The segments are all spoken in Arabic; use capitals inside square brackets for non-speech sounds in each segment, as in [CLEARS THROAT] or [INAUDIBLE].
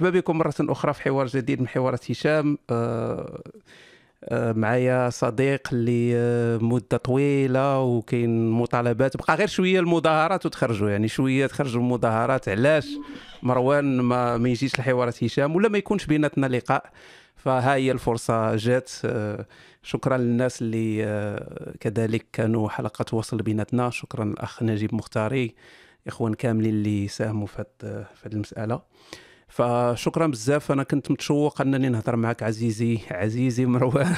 مرحبا بكم مرة أخرى في حوار جديد من حوارات هشام. آه، آه، معايا صديق اللي آه، مدة طويلة وكاين مطالبات. بقى غير شوية المظاهرات وتخرجوا يعني شوية تخرجوا المظاهرات. علاش؟ مروان ما, ما يجيش لحوارات هشام ولا ما يكونش بيناتنا لقاء. فها هي الفرصة جات. شكرا للناس اللي كذلك كانوا حلقة وصل بيناتنا. شكرا الأخ نجيب مختاري إخوان كاملين اللي ساهموا في هذه المسألة. فشكرا بزاف. أنا كنت متشوق أنني نهضر معك عزيزي عزيزي مروان.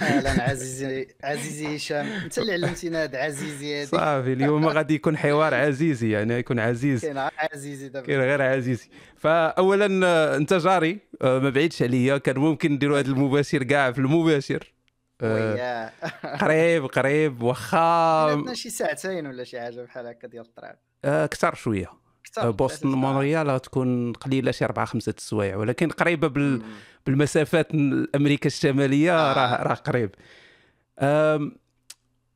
أهلا [LAUGHS] عزيزي عزيزي هشام. أنت اللي علمتينا هذا عزيزي هذه. صافي اليوم غادي يكون حوار عزيزي يعني يكون عزيز. كاين عزيزي دابا. كاين غير عزيزي. فاولا أنت جاري آه، ما بعيدش عليا. كان ممكن نديروا هذا المباشر كاع في المباشر. آه، قريب قريب واخا. شي ساعتين ولا شي حاجة بحال هكا ديال الطريق. أكثر شوية. آه، بوسطن مونريال تكون قليلة شي أربعة خمسة السوايع ولكن قريبة بال... بالمسافات أمريكا الشمالية. راه راه قريب.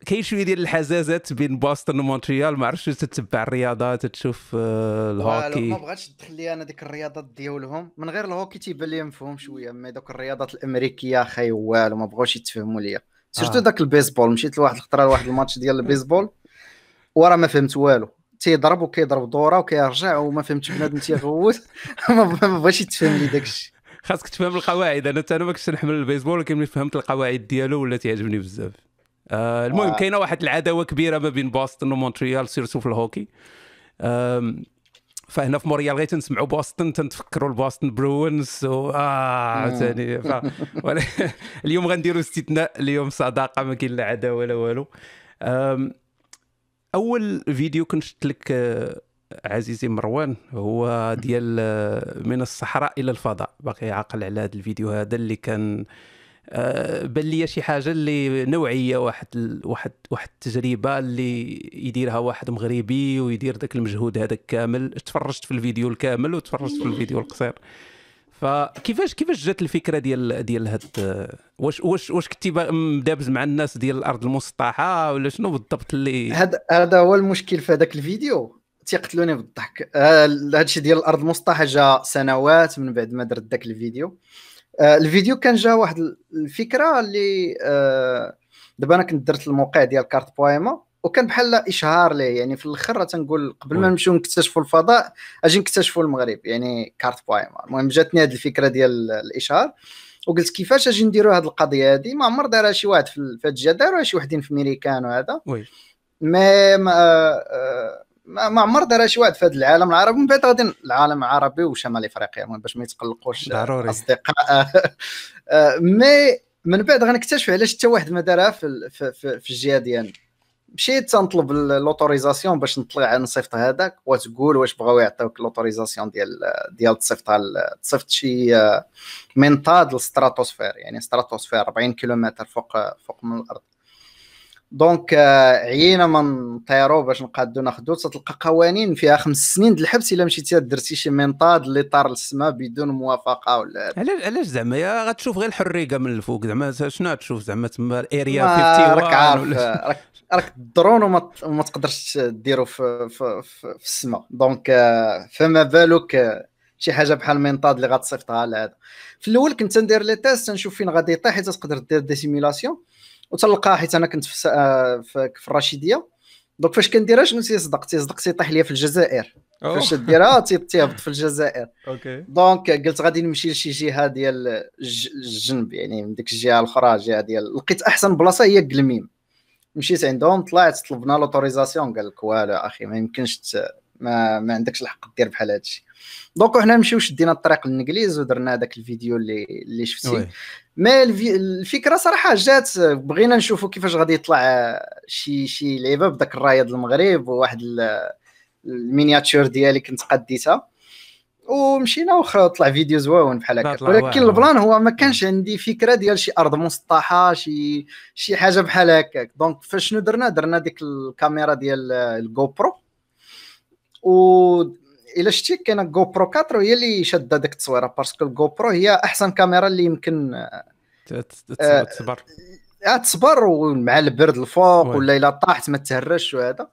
كاين شوية ديال الحزازات بين بوسطن ومونتريال. ما عرفتش تتبع الرياضات تشوف آه الهوكي. ما بغاتش تدخل لي أنا ديك الرياضات ديالهم. من غير الهوكي تيبان لي مفهوم شوية mais دوك الرياضات الأمريكية أخي والو ما بغاوش يتفهموا ليا. surtout آه. داك البيسبول. مشيت لواحد الخطره لواحد الماتش ديال البيسبول وراه ما فهمت والو. تيضرب وكيضرب دوره وكيرجع وما فهمتش بنادم تيغوت [LAUGHS] [LAUGHS] ما بغاش يتفهم لي داك الشيء خاصك تفهم القواعد. أنا أنا ما كنتش نحمل البيسبول ولكن ملي فهمت القواعد ديالو ولا تعجبني بزاف. آه المهم آه. كاينة واحد العداوة كبيرة ما بين بوسطن ومونتريال surtout في الهوكي. فهنا في موريال غير تنسمعوا بوسطن تنتفكروا ال Boston Bruins و آه ثاني ف... [LAUGHS] اليوم غنديروا استثناء اليوم صداقة ما كاين لا عداوة لا والو. أول فيديو كنت شفت لك آه، عزيزي مروان هو ديال آه، من الصحراء إلى الفضاء. باقي عاقل على هذا الفيديو هذا اللي كان آه، بان لي شي حاجة اللي نوعية واحد واحد واحد التجربة اللي يديرها واحد مغربي ويدير ذاك المجهود هذا كامل. تفرجت في الفيديو الكامل وتفرجت في الفيديو القصير. فكيفاش كيفاش جات الفكرة ديال ديال هاد واش واش واش كنتي مدابز مع الناس ديال الأرض المسطحة ولا شنو بالضبط اللي هذا هذا هو المشكل في هذاك الفيديو. تيقتلوني بالضحك. هذا الشيء ديال الأرض المسطحة جا سنوات من بعد ما درت ذاك الفيديو. آه، الفيديو كان جا واحد الفكرة اللي آه، دابا أنا كنت درت الموقع ديال كارت بويما وكان بحال إشهار ليه يعني في الآخر تنقول قبل ما نمشيو نكتشفوا الفضاء أجي نكتشفوا المغرب يعني كارت بويما المهم جاتني هذه الفكرة ديال الإشهار وقلت كيفاش أجي نديروا هذه القضية هذه ما عمر دارها شي واحد في هاد الجزائر شي وحدين في ميريكان وهذا. وي. ما ما, ما, عمر دارها شي واحد في هذا العالم العربي. من بعد غادي العالم العربي وشمال إفريقيا باش ما يتقلقوش ضروري. أصدقاء. [LAUGHS] آه، مي من بعد غنكتشف علاش حتى واحد ما دارها في, في, في, في الجهة ديالنا. مشيت تنطلب l'autorisation باش نطلع نصيفط هذاك وتقول واش بغاو يعطيوك l'autorisation ديال ديال تصيفط تصيفط شي آه، منطاد لل stratosphère يعني stratosphère 40 كيلومتر فوق فوق من الأرض. donc آه، عيينا ما نطيرو باش نقادو ناخدو. تلقى قوانين فيها خمس سنين الحبس إلا مشيتي درتي شي منطاد اللي طار للسماء بدون موافقة ولا علاش علاش زعما؟ يا غتشوف غير الحريقة من الفوق. زعما شنو تشوف زعما؟ تما ال Area 51 راك عارف راك راك الدرون وما ما تقدرش ديرو في في, في, في السماء donc آه، فما بالك آه، شي حاجة بحال المنطاد اللي غتصيفطها لهذا في الأول كنت ندير les tests نشوف فين غادي يطيح حيت تقدر دير des simulations وتلقى حيت أنا كنت في, آه، في, في الرشيدية. donc فاش كنديرها شنو تيصدق؟ تيصدق تيطيح ليا في الجزائر. فاش ديرها تيهبط في الجزائر. okay. donc قلت غادي نمشي لشي جهة ديال الجنب يعني من ديك الجهة الأخرى جهة ديال لقيت أحسن بلاصة هي قلميم. مشيت عندهم طلعت طلبنا l'autorisation قال لك والو أخي ما يمكنش ما, ما عندكش الحق دير بحال هادشي. donc حنا نمشيو شدينا الطريق للانجليز ودرنا هذاك الفيديو اللي اللي شفتي. mais الفكرة صراحة جات بغينا نشوفوا كيفاش غادي يطلع شي شي لعيبه بداك الرايه المغرب وواحد ال miniature ديالي كنت قديتها. ومشينا واخا طلع فيديو زوين بحال هكا. ولكن ال plan هو ما كانش عندي فكرة ديال شي أرض مسطحة شي شي حاجة بحال هكاك. donc فشنو درنا؟ درنا ديك الكاميرا ديال ال GoPro و الا شتي كاين GoPro 4 هي اللي شادة ديك التصويرة parce que ال GoPro هي أحسن كاميرا اللي يمكن تصبر. تصبر ومع البرد الفوق ولا إلا طاحت ما تهرش وهذا.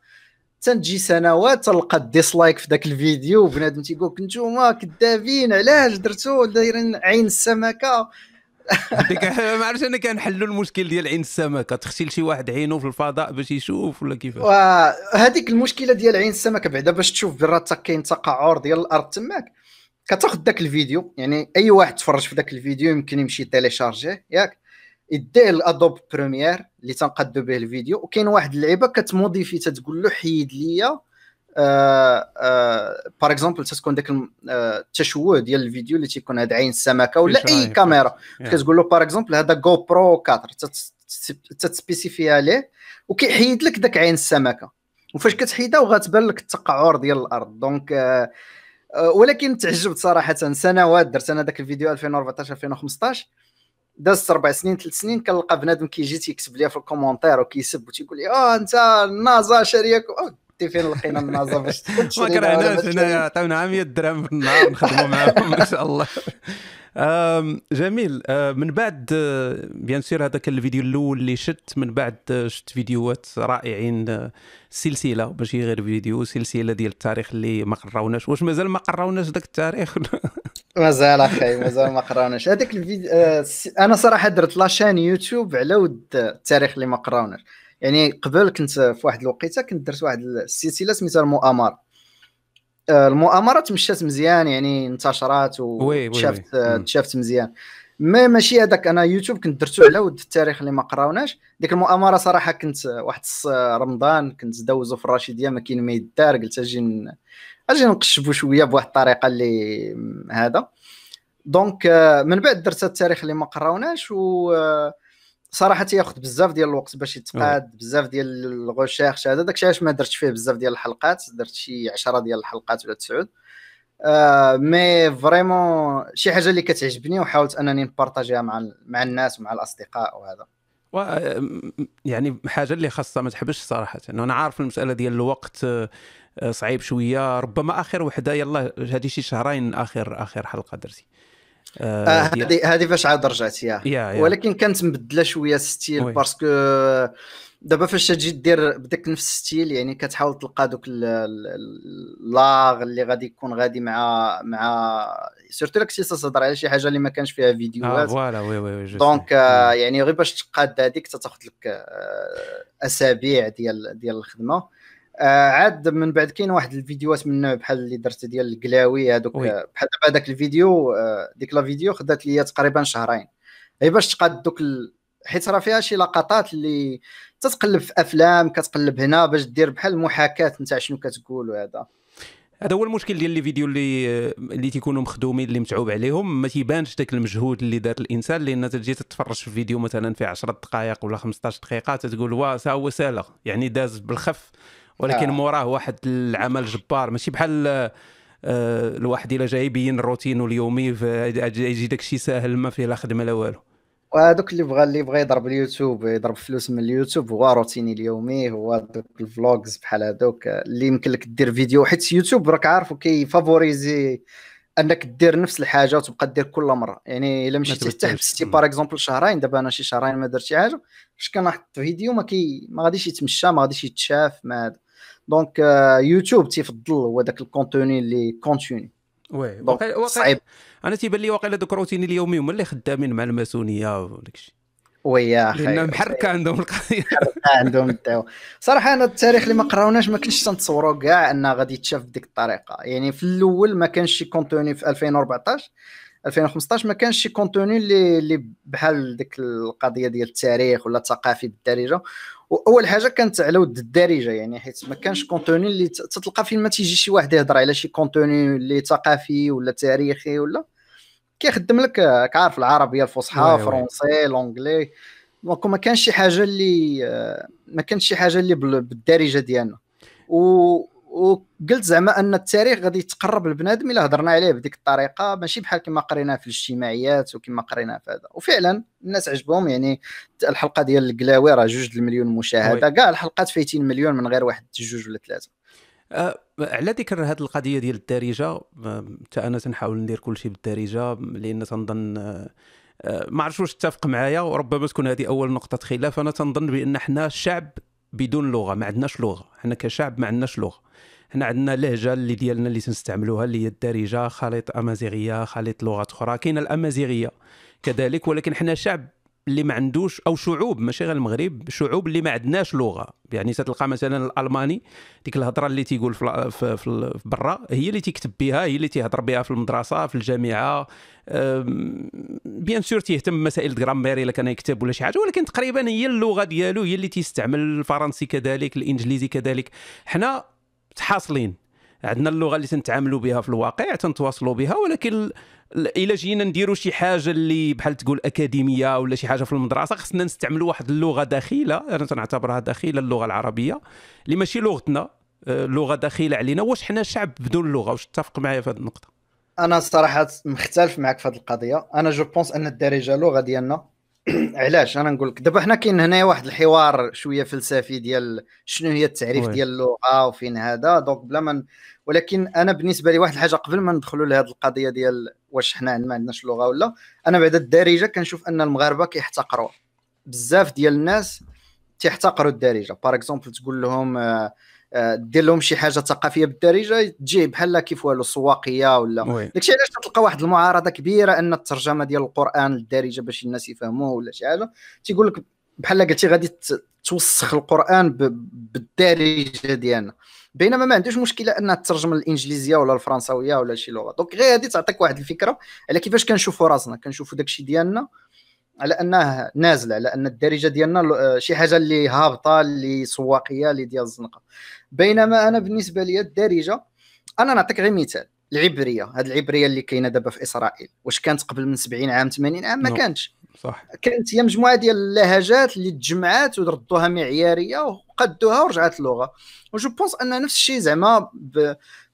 تنجي سنوات تلقى ال dislike في ذاك الفيديو وبنادم تيقول لك نتوما كذابين علاش درتو؟ دايرين عين السمكة. [LAUGHS] ما عرفتش أنا كنحلوا المشكل ديال عين السمكه تغسل شي واحد عينه في الفضاء باش يشوف ولا كيفاش؟ هذيك المشكلة ديال عين السمكه بعدا باش تشوف برا كاين تقعر ديال الأرض تماك. كتاخذ ذاك الفيديو يعني أي واحد تفرج في ذاك الفيديو يمكن يمشي télécharger ياك؟ يديه ال Adobe Premiere اللي تنقادو به الفيديو وكاين واحد اللعيبة كت modifier تتقول له حيد ليا par exemple تتكون داك التشوه ديال الفيديو اللي تيكون هاد عين السمكة ولا أي كاميرا. كتقول له par exemple هذا GoPro 4 تت spécifier ها ليه وكيحيد لك داك عين السمكة. وفاش كتحيدها وغتبان لك التقعر ديال الأرض. donc ولكن تعجبت صراحة. سنوات درت أنا داك الفيديو 2014 2015 دازت أربع سنين ثلاث سنين كنلقى بنادم كيجي تيكتب لي في ال commentaire وكيسب وتيقول لي آه أنت النازا شاريك انت فين لقينا النازا باش [LAUGHS] ما كرهناش هنايا عطيونا 100 درهم في النهار نخدموا معاهم [LAUGHS] ما شاء الله. جميل. من بعد bien sûr هذاك الفيديو الأول اللي شت من بعد شت فيديوهات رائعين سلسلة ماشي غير فيديو سلسلة ديال التاريخ اللي ما قراوناش واش مازال ما قراوناش ذاك التاريخ؟ [LAUGHS] مازال أخي مازال ما قراوناش هذاك الفيديو أنا صراحة درت la chaîne YouTube على ود التاريخ اللي ما قراوناش يعني قبل كنت في واحد الوقيته كنت درت واحد السلسله سميتها المؤامره. المؤامرات مشات مزيان يعني انتشرت وشافت تشافت مزيان. ما ماشي هذاك أنا يوتيوب كنت درتو على ود التاريخ اللي ما قراوناش. ديك المؤامره صراحة كنت واحد رمضان كنت دوزو في الرشيديه ما كاين ما يدار قلت أجي أجي نقشبو شوية بواحد الطريقة اللي هذا. donc من بعد درت التاريخ اللي ما قراوناش و صراحة تياخذ بزاف ديال الوقت باش يتقاد بزاف ديال les recherches هذا داكشي علاش ما درتش فيه بزاف ديال الحلقات درت شي 10 ديال الحلقات ولا تسعود. آه mais vraiment شي حاجة اللي كتعجبني وحاولت أنني نpartageيها مع مع الناس ومع الأصدقاء وهذا. و يعني حاجة اللي خاصها ما تحبش صراحة إنه أنا عارف المسألة ديال الوقت صعيب شوية ربما آخر وحدة يلا هذه شي شهرين آخر آخر حلقة درتي. هذه آه هذه فاش عاد رجعت يا. ولكن كانت مبدلة شوية style parce que دابا فاش تجي دير بداك نفس الستيل يعني كتحاول تلقى دوك اللاغ اللي غادي يكون غادي مع مع surtout لك تهضر على شي حاجة اللي ما كانش فيها فيديوهات. آه voilà oui oui donc آه يعني غير باش تقاد هذيك تاخذ لك آه أسابيع ديال ديال الخدمة. آه عاد من بعد كاين واحد الفيديوهات من النوع بحال اللي درت ديال القلاوي هذوك بحال دابا هذاك الفيديو آه ديك la vidéo خدات ليا تقريبا شهرين. هي باش تقاد دوك ال... حيت راه فيها شي لقطات اللي تتقلب في أفلام كتقلب هنا باش دير بحال المحاكاة نتاع شنو كتقول وهذا. هذا هو المشكل ديال les vidéos اللي اللي تيكونوا مخدومين اللي متعوب عليهم. ما تيبانش داك المجهود اللي دار الإنسان لأن تجي تتفرج في فيديو مثلا في 10 دقائق ولا 15 دقيقة تتقول واه هو سالا يعني داز بالخف. ولكن آه. موراه واحد العمل جبار ماشي بحال آه الواحد إلا جاي يبين الروتين اليومي يجي داك الشيء ساهل ما فيه لا خدمة لا والو. وهذوك اللي بغى اللي بغى يضرب اليوتيوب يضرب فلوس من اليوتيوب هو روتيني اليومي هو دوك ال vlogs بحال هذوك اللي يمكن لك دير فيديو حيت يوتيوب راك عارف كي favoriser أنك دير نفس الحاجة وتبقى دير كل مرة. يعني إلا مشيتي حتى حبستي par exemple شهرين دابا أنا شي شهرين ما درت شي حاجة فاش كنحط فيديو ما كي ما غاديش يتمشى ما غاديش يتشاف ما هذا donc يوتيوب تيفضل هو داك ال contenu اللي continu oui واقع صعيب. أنا تيبان لي واقيلا دوك روتيني اليومي هما اللي خدامين مع الماسونية وداك الشيء. oui يا أخي. لأن محركه عندهم القضية. [LAUGHS] عندهم التاو صراحة أنا التاريخ اللي ما قراوناش ما كنتش تنتصوروا كاع انه غادي يتشاف بديك الطريقة. يعني في الأول ما كانش شي contenu في 2014 2015 ما كانش شي contenu اللي اللي بحال ديك القضية ديال التاريخ ولا الثقافي بالدارجة. وأول حاجة كانت على ود الدارجة يعني حيت ما كانش contenu اللي تتلقى فين ما تيجي شي واحد يهضر على شي contenu اللي ثقافي ولا تاريخي ولا كيخدم لك كعارف العربية الفصحى français l'anglais donc ما كانش شي حاجة اللي ما كانش شي حاجة اللي بالدارجة ديالنا. و وقلت زعما أن التاريخ غادي يتقرب لبنادم إلا هضرنا عليه بديك الطريقة ماشي بحال كما قريناه في الاجتماعيات وكما قريناه في هذا. وفعلا الناس عجبهم يعني الحلقة ديال القلاوي راه جوج المليون مشاهدة كاع الحلقات فايتين مليون من غير واحد جوج ولا ثلاثة. أه على ذكر هذه القضية ديال الدارجة حتى أنا تنحاول ندير كل شيء بالدارجة لأن تنظن أه ما عرفتش واش تتفق معايا وربما تكون هذه أول نقطة خلاف. أنا تنظن بأن حنا الشعب بدون لغة ما عندناش لغة. حنا كشعب ما عندناش لغة. حنا عندنا لهجة اللي ديالنا اللي تنستعملوها اللي هي الدارجة خليط أمازيغية خليط لغات أخرى. كاينة الأمازيغية كذلك ولكن حنا شعب اللي ما عندوش أو شعوب ماشي غير المغرب شعوب اللي ما عندناش لغة. يعني تلقى مثلا الألماني ديك الهضرة اللي تيقول في, في, في برا هي اللي تيكتب بها هي اللي تيهضر بها في المدرسة في الجامعة. بيان سور تيهتم بمسائل الجرامير إلا كان يكتب ولا شي حاجة ولكن تقريبا هي اللغة ديالو هي اللي تيستعمل الفرنسي كذلك الإنجليزي كذلك. حنا حاصلين عندنا اللغة اللي تنتعاملوا بها في الواقع تنتواصلوا بها ولكن إلا جينا نديروا شي حاجة اللي بحال تقول أكاديمية ولا شي حاجة في المدرسة خصنا نستعملوا واحد اللغة داخلة أنا تنعتبرها داخلة اللغة العربية اللي ماشي لغتنا آه، لغة داخلة علينا واش حنا شعب بدون لغة؟ واش تتفق معايا في هذه النقطة؟ أنا الصراحه مختلف معك في هذه القضية. أنا je pense أن الدارجة لغة ديالنا [CLEARS THROAT] علاش؟ أنا نقول لك دابا حنا كاين هنايا واحد الحوار شوية فلسفي ديال شنو هي التعريف ديال اللغة وفين هذا. donc بلا ما ولكن أنا بالنسبة لي واحد الحاجة قبل ما ندخلوا لهذه القضية ديال واش حنا ما عندناش لغة ولا أنا بعد الدارجة كنشوف أن المغاربة كيحتقروا. بزاف ديال الناس تيحتقروا الدارجة. par exemple تقول لهم آه، دير لهم شي حاجة ثقافية بالدارجة تجي بحال كيف والو سواقية ولا داكشي علاش تلقى واحد المعارضة كبيرة أن الترجمة ديال القرآن للدارجة باش الناس يفهموه ولا شي حاجة؟ تيقول لك بحال قلتي غادي توسخ القرآن بالدارجة ديالنا. بينما ما عندوش مشكلة انها تترجم الإنجليزية ولا الفرنساوية ولا شي لغة. دونك غير هذه تعطيك واحد الفكرة على كيفاش كنشوفوا راسنا كنشوفوا داكشي ديالنا على انه نازل على أن الدارجة ديالنا آه، شي حاجة اللي هابطة اللي سواقية اللي ديال الزنقة. بينما أنا بالنسبة لي الدارجة أنا نعطيك غير مثال العبرية. هذه العبرية اللي كاينة دابا في إسرائيل. واش كانت قبل من 70 عام 80 عام؟ ما كانتش. صح. كانت هي مجموعة ديال اللهجات اللي تجمعات وردوها معيارية وقدوها ورجعت اللغة. و je pense أن نفس الشيء زعما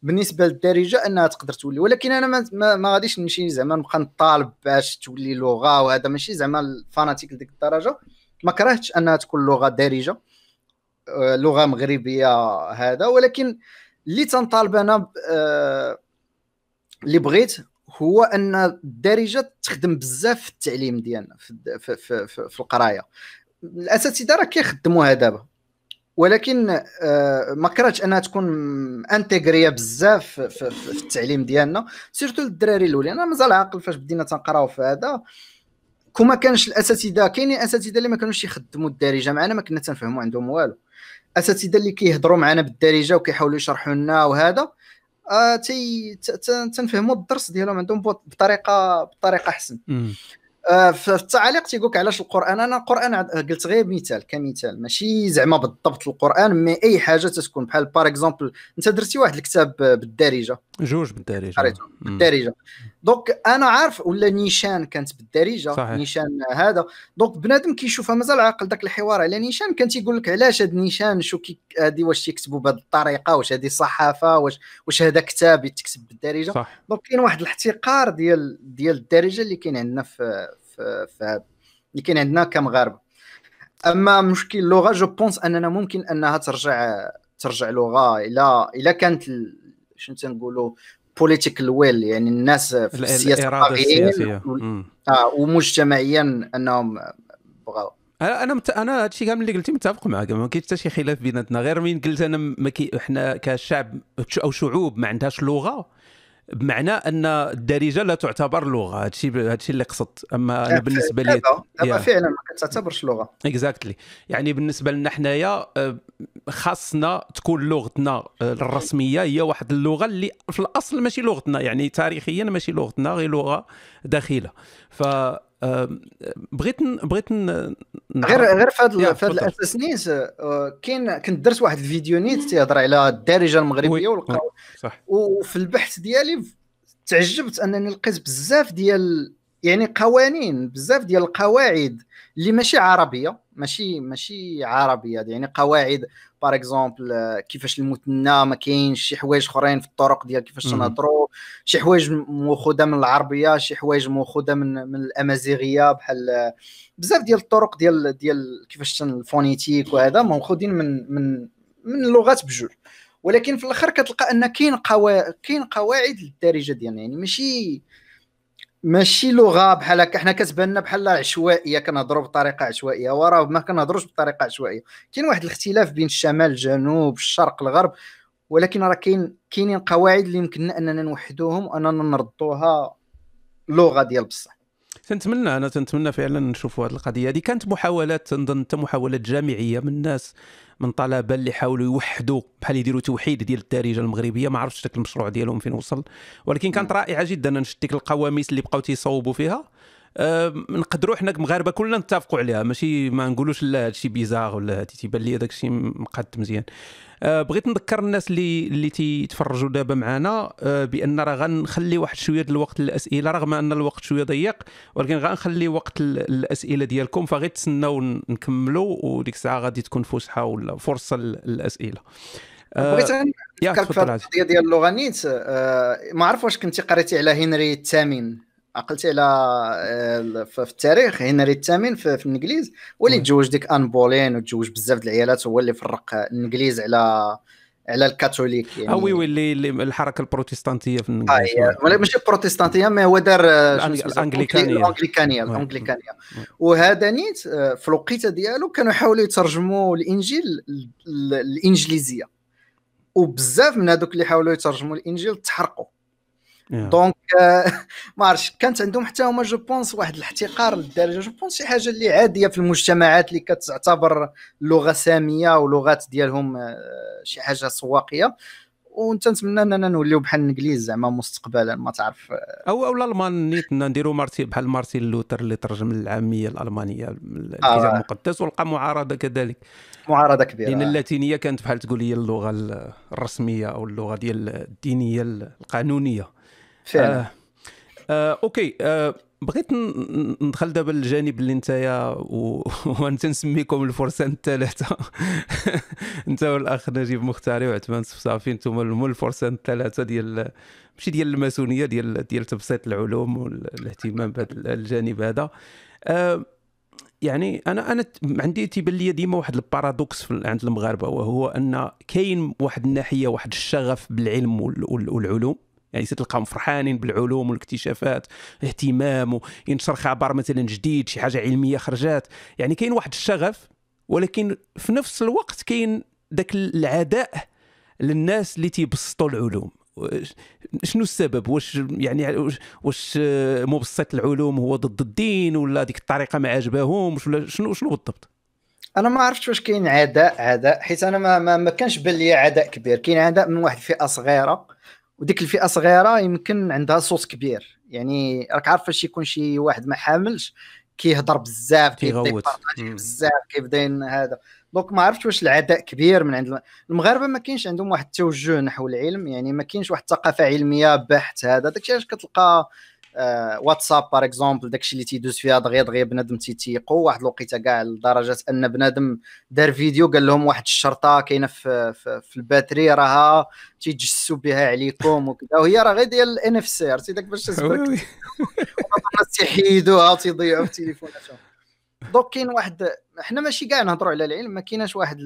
بالنسبة للدارجة أنها تقدر تولي. ولكن أنا ما, ما, غاديش نمشي زعما نبقى نطالب باش تولي لغة وهذا ماشي زعما ال fanatique لديك الدرجة. ما كرهتش أنها تكون لغة دارجة. آه، لغة مغربية هذا. ولكن اللي تنطالب أنا آه، اللي بغيت هو أن الدارجة تخدم بزاف في التعليم ديالنا في, في, في, في القراية. الأساتذة راه كيخدموها دابا. ولكن آه، ما كرهتش أنها تكون intégrée بزاف في, التعليم ديالنا surtout للدراري الاولين أنا مازال عاقل فاش بدينا تنقراو في هذا. كما كانش الأساتذة كاينين أساتذة اللي ما كانوش يخدموا الدارجة معنا ما كنا تنفهموا عندهم والو. أساتذة اللي كيهضروا معنا بالدارجة وكيحاولوا يشرحوا لنا وهذا آه تي تنفهموا الدرس ديالهم عندهم بطريقة بطريقة أحسن. في التعاليق تيقول لك علاش القرآن أنا القرآن قلت غير مثال كمثال ماشي زعما بالضبط القرآن mais أي حاجة تتكون بحال par exemple أنت درتي واحد الكتاب بالدارجة. جوج بالدارجه بالدارجه donc أنا عارف ولا نيشان كانت بالدارجة؟ صحيح. نيشان هذا. donc بنادم كيشوفها مازال عاقل ذاك الحوار. على نيشان كان تيقول لك علاش هاد نيشان؟ شو كي هادي واش تيكتبوا بهذه الطريقة؟ واش هذه صحافه واش واش هذا كتاب يتكتب بالدارجة؟ صح. donc كاين واحد الاحتقار ديال ديال الدارجة اللي كاين عندنا في في, في اللي كاين عندنا كمغاربة. أما مشكل اللغة je pense أننا ممكن أنها ترجع ترجع لغة إلى إلى كانت شنو تنقولوا political will يعني الناس في السياسة السياسية. آه ومجتمعيا أنهم بغاو. أنا مت... أنا هادشي كامل اللي قلتي متفق معك ما كاينش حتى شي خلاف بيناتنا. غير من قلت أنا ما كي... إحنا كشعب أو شعوب ما عندهاش لغة بمعنى أن الدارجة لا تعتبر لغة. هذا الشيء اللي قصدت. أما أنا بالنسبة لي دابا فعلا ما كتعتبرش لغة. exactly يعني بالنسبة لنا حنايا آه، خاصنا تكون لغتنا آه، الرسمية هي واحد اللغة اللي في الأصل ماشي لغتنا. يعني تاريخيا ماشي لغتنا غير لغة داخلة. ف بغيت بغيت غير غير في هذا في هذا الأساس نيت آه، كاين كنت درت واحد الفيديو نيت تيهضر على الدارجة المغربية والقراءه صح. وفي البحث ديالي تعجبت أنني لقيت بزاف ديال يعني قوانين بزاف ديال القواعد اللي ماشي عربية. ماشي ماشي عربيه يعني قواعد par exemple كيفاش المثنى ما كاينش شي حوايج أخرين في الطرق ديال كيفاش تنهضروا شي حوايج مأخوذه من العربية شي حوايج مأخوذه من من الأمازيغية بحال بزاف ديال الطرق ديال ديال كيفاش ال phonétique وهذا مأخوذين من من من اللغات بجوج. ولكن في الآخر كتلقى أن كاين قواعد كاين قواعد للدارجة ديالنا يعني ماشي ماشي لغه بحال هكا حنا كتبان لنا بحال عشوائية كنهضروا بطريقة عشوائية وراه ما كنهضروش بطريقة عشوائية. كاين واحد الاختلاف بين الشمال الجنوب الشرق الغرب ولكن راه كاين كاينين قواعد اللي يمكننا أننا نوحدوهم وأننا نردوها لغة ديال بصح. تنتمنى أنا تنتمنى فعلا نشوفوا هذه القضية هذه. كانت محاولات تنظن حتى محاولات جامعية من الناس من طلبة اللي حاولوا يوحدوا بحال يديروا توحيد ديال الدارجة المغربية. ما عرفتش ذاك المشروع ديالهم فين وصل. ولكن كانت رائعة جدا نشد ديك القواميس اللي بقاو تيصوبوا فيها. نقدروا حنا مغاربه كلنا نتفقوا عليها. ماشي ما نقولوش لا هادشي بيزار ولا هادي تيبان لي داك الشيء مقاد مزيان. بغيت نذكر الناس اللي اللي تيتفرجوا دابا معنا أه بأن راه غنخلي واحد شوية الوقت للأسئلة رغم أن الوقت شوية ضيق ولكن غنخلي وقت الاسئله ديالكم فغير تسناو نكملوا وديك الساعة غادي تكون فسحة ولا فرصة للأسئلة. بغيت نفكرك في القضية ديال اللغة نيت أه ما عرف واش كنتي قريتي على هنري الثامن عقلتي على آه، في التاريخ هنري الثامن في, في الإنجليز. هو اللي تزوج ديك آن بولين وتزوج بزاف د العيالات هو اللي فرق الإنجليز على على الكاثوليك يعني. آه وي وي اللي الحركة البروتستانتية في الإنجليز. آه ماشي بروتستانتية ما هو دار آه، الانجليكانيه الانجليكانيه الانجليكانيه وهذا نيت آه، في الوقيتة ديالو كانوا يحاولوا يترجموا الإنجيل الإنجليزية. وبزاف من هذوك اللي حاولوا يترجموا الإنجيل تحرقوا. donc ما عرفتش كانت عندهم حتى هما je pense واحد الاحتقار للدارجة. je pense شي حاجة اللي عادية في المجتمعات اللي كتعتبر لغة سامية ولغات ديالهم آه، شي حاجة سواقية. ونت نتمنى أننا نوليو بحال الإنجليز زعما مستقبلا ما تعرف. آه. أو أو الألمان نيت نديروا مارتي... بحال مارتين لوثر اللي ترجم العامية الألمانية الكتاب آه. المقدس ولقى معارضة كذلك. معارضة كبيرة. لأن اللاتينية كانت بحال تقول هي اللغة الرسمية أو اللغة ديال الدينية القانونية. فعلا. آه. آه okay. آه بغيت ندخل دابا للجانب اللي و... [LAUGHS] وأنت نسميكم الفرسان الثلاثه [LAUGHS] أنت والأخ نجيب مختاري وعثمان صفصافي أنتم الفرسان الثلاثه ديال ماشي ديال الماسونية ديال ديال تبسيط العلوم والاهتمام بهذا الجانب هذا. أه يعني أنا أنا عندي تيبان لي ديما واحد ال paradoxe عند المغاربة وهو أن كاين واحد الناحية واحد الشغف بالعلم والعلوم. يعني تلقاهم فرحانين بالعلوم والاكتشافات اهتمام وينشر خبر مثلا جديد شي حاجة علمية خرجات. يعني كاين واحد الشغف ولكن في نفس الوقت كاين ذاك العداء للناس اللي تيبسطوا العلوم. شنو السبب؟ واش يعني واش مبسط العلوم هو ضد الدين ولا ديك الطريقة ما عجباهمش ولا شنو شنو بالضبط؟ أنا ما عرفتش واش كاين عداء عداء حيت أنا ما ما, كانش بان عداء كبير. كاين عداء من واحد الفئة صغيرة وديك الفئة صغيرة يمكن عندها صوت كبير. يعني راك عارف فاش يكون شي واحد ما حاملش كيهضر بزاف كيغوت. بزاف كيبدأ هذا. donc ما عرفتش واش العداء كبير من عند المغاربة ما كاينش عندهم واحد التوجه نحو العلم يعني ما كاينش واحد الثقافه علمية بحت هذا. داكشي علاش كتلقى واتساب par exemple داكشي اللي تيدوز فيها دغيا دغيا بنادم تيتيقوا واحد الوقيتة كاع لدرجة أن بنادم دار فيديو قال لهم واحد الشرطة كاينة في, في, في ال batterie راها تيتجسوا بها عليكم وكذا. وهي راه غير ديال ال NFC عرفتي؟ داك باش [LAUGHS] تيحيدوها وتيضيعوا في تليفوناتهم donc كاين واحد حنا ماشي كاع نهضروا على العلم ما كايناش واحد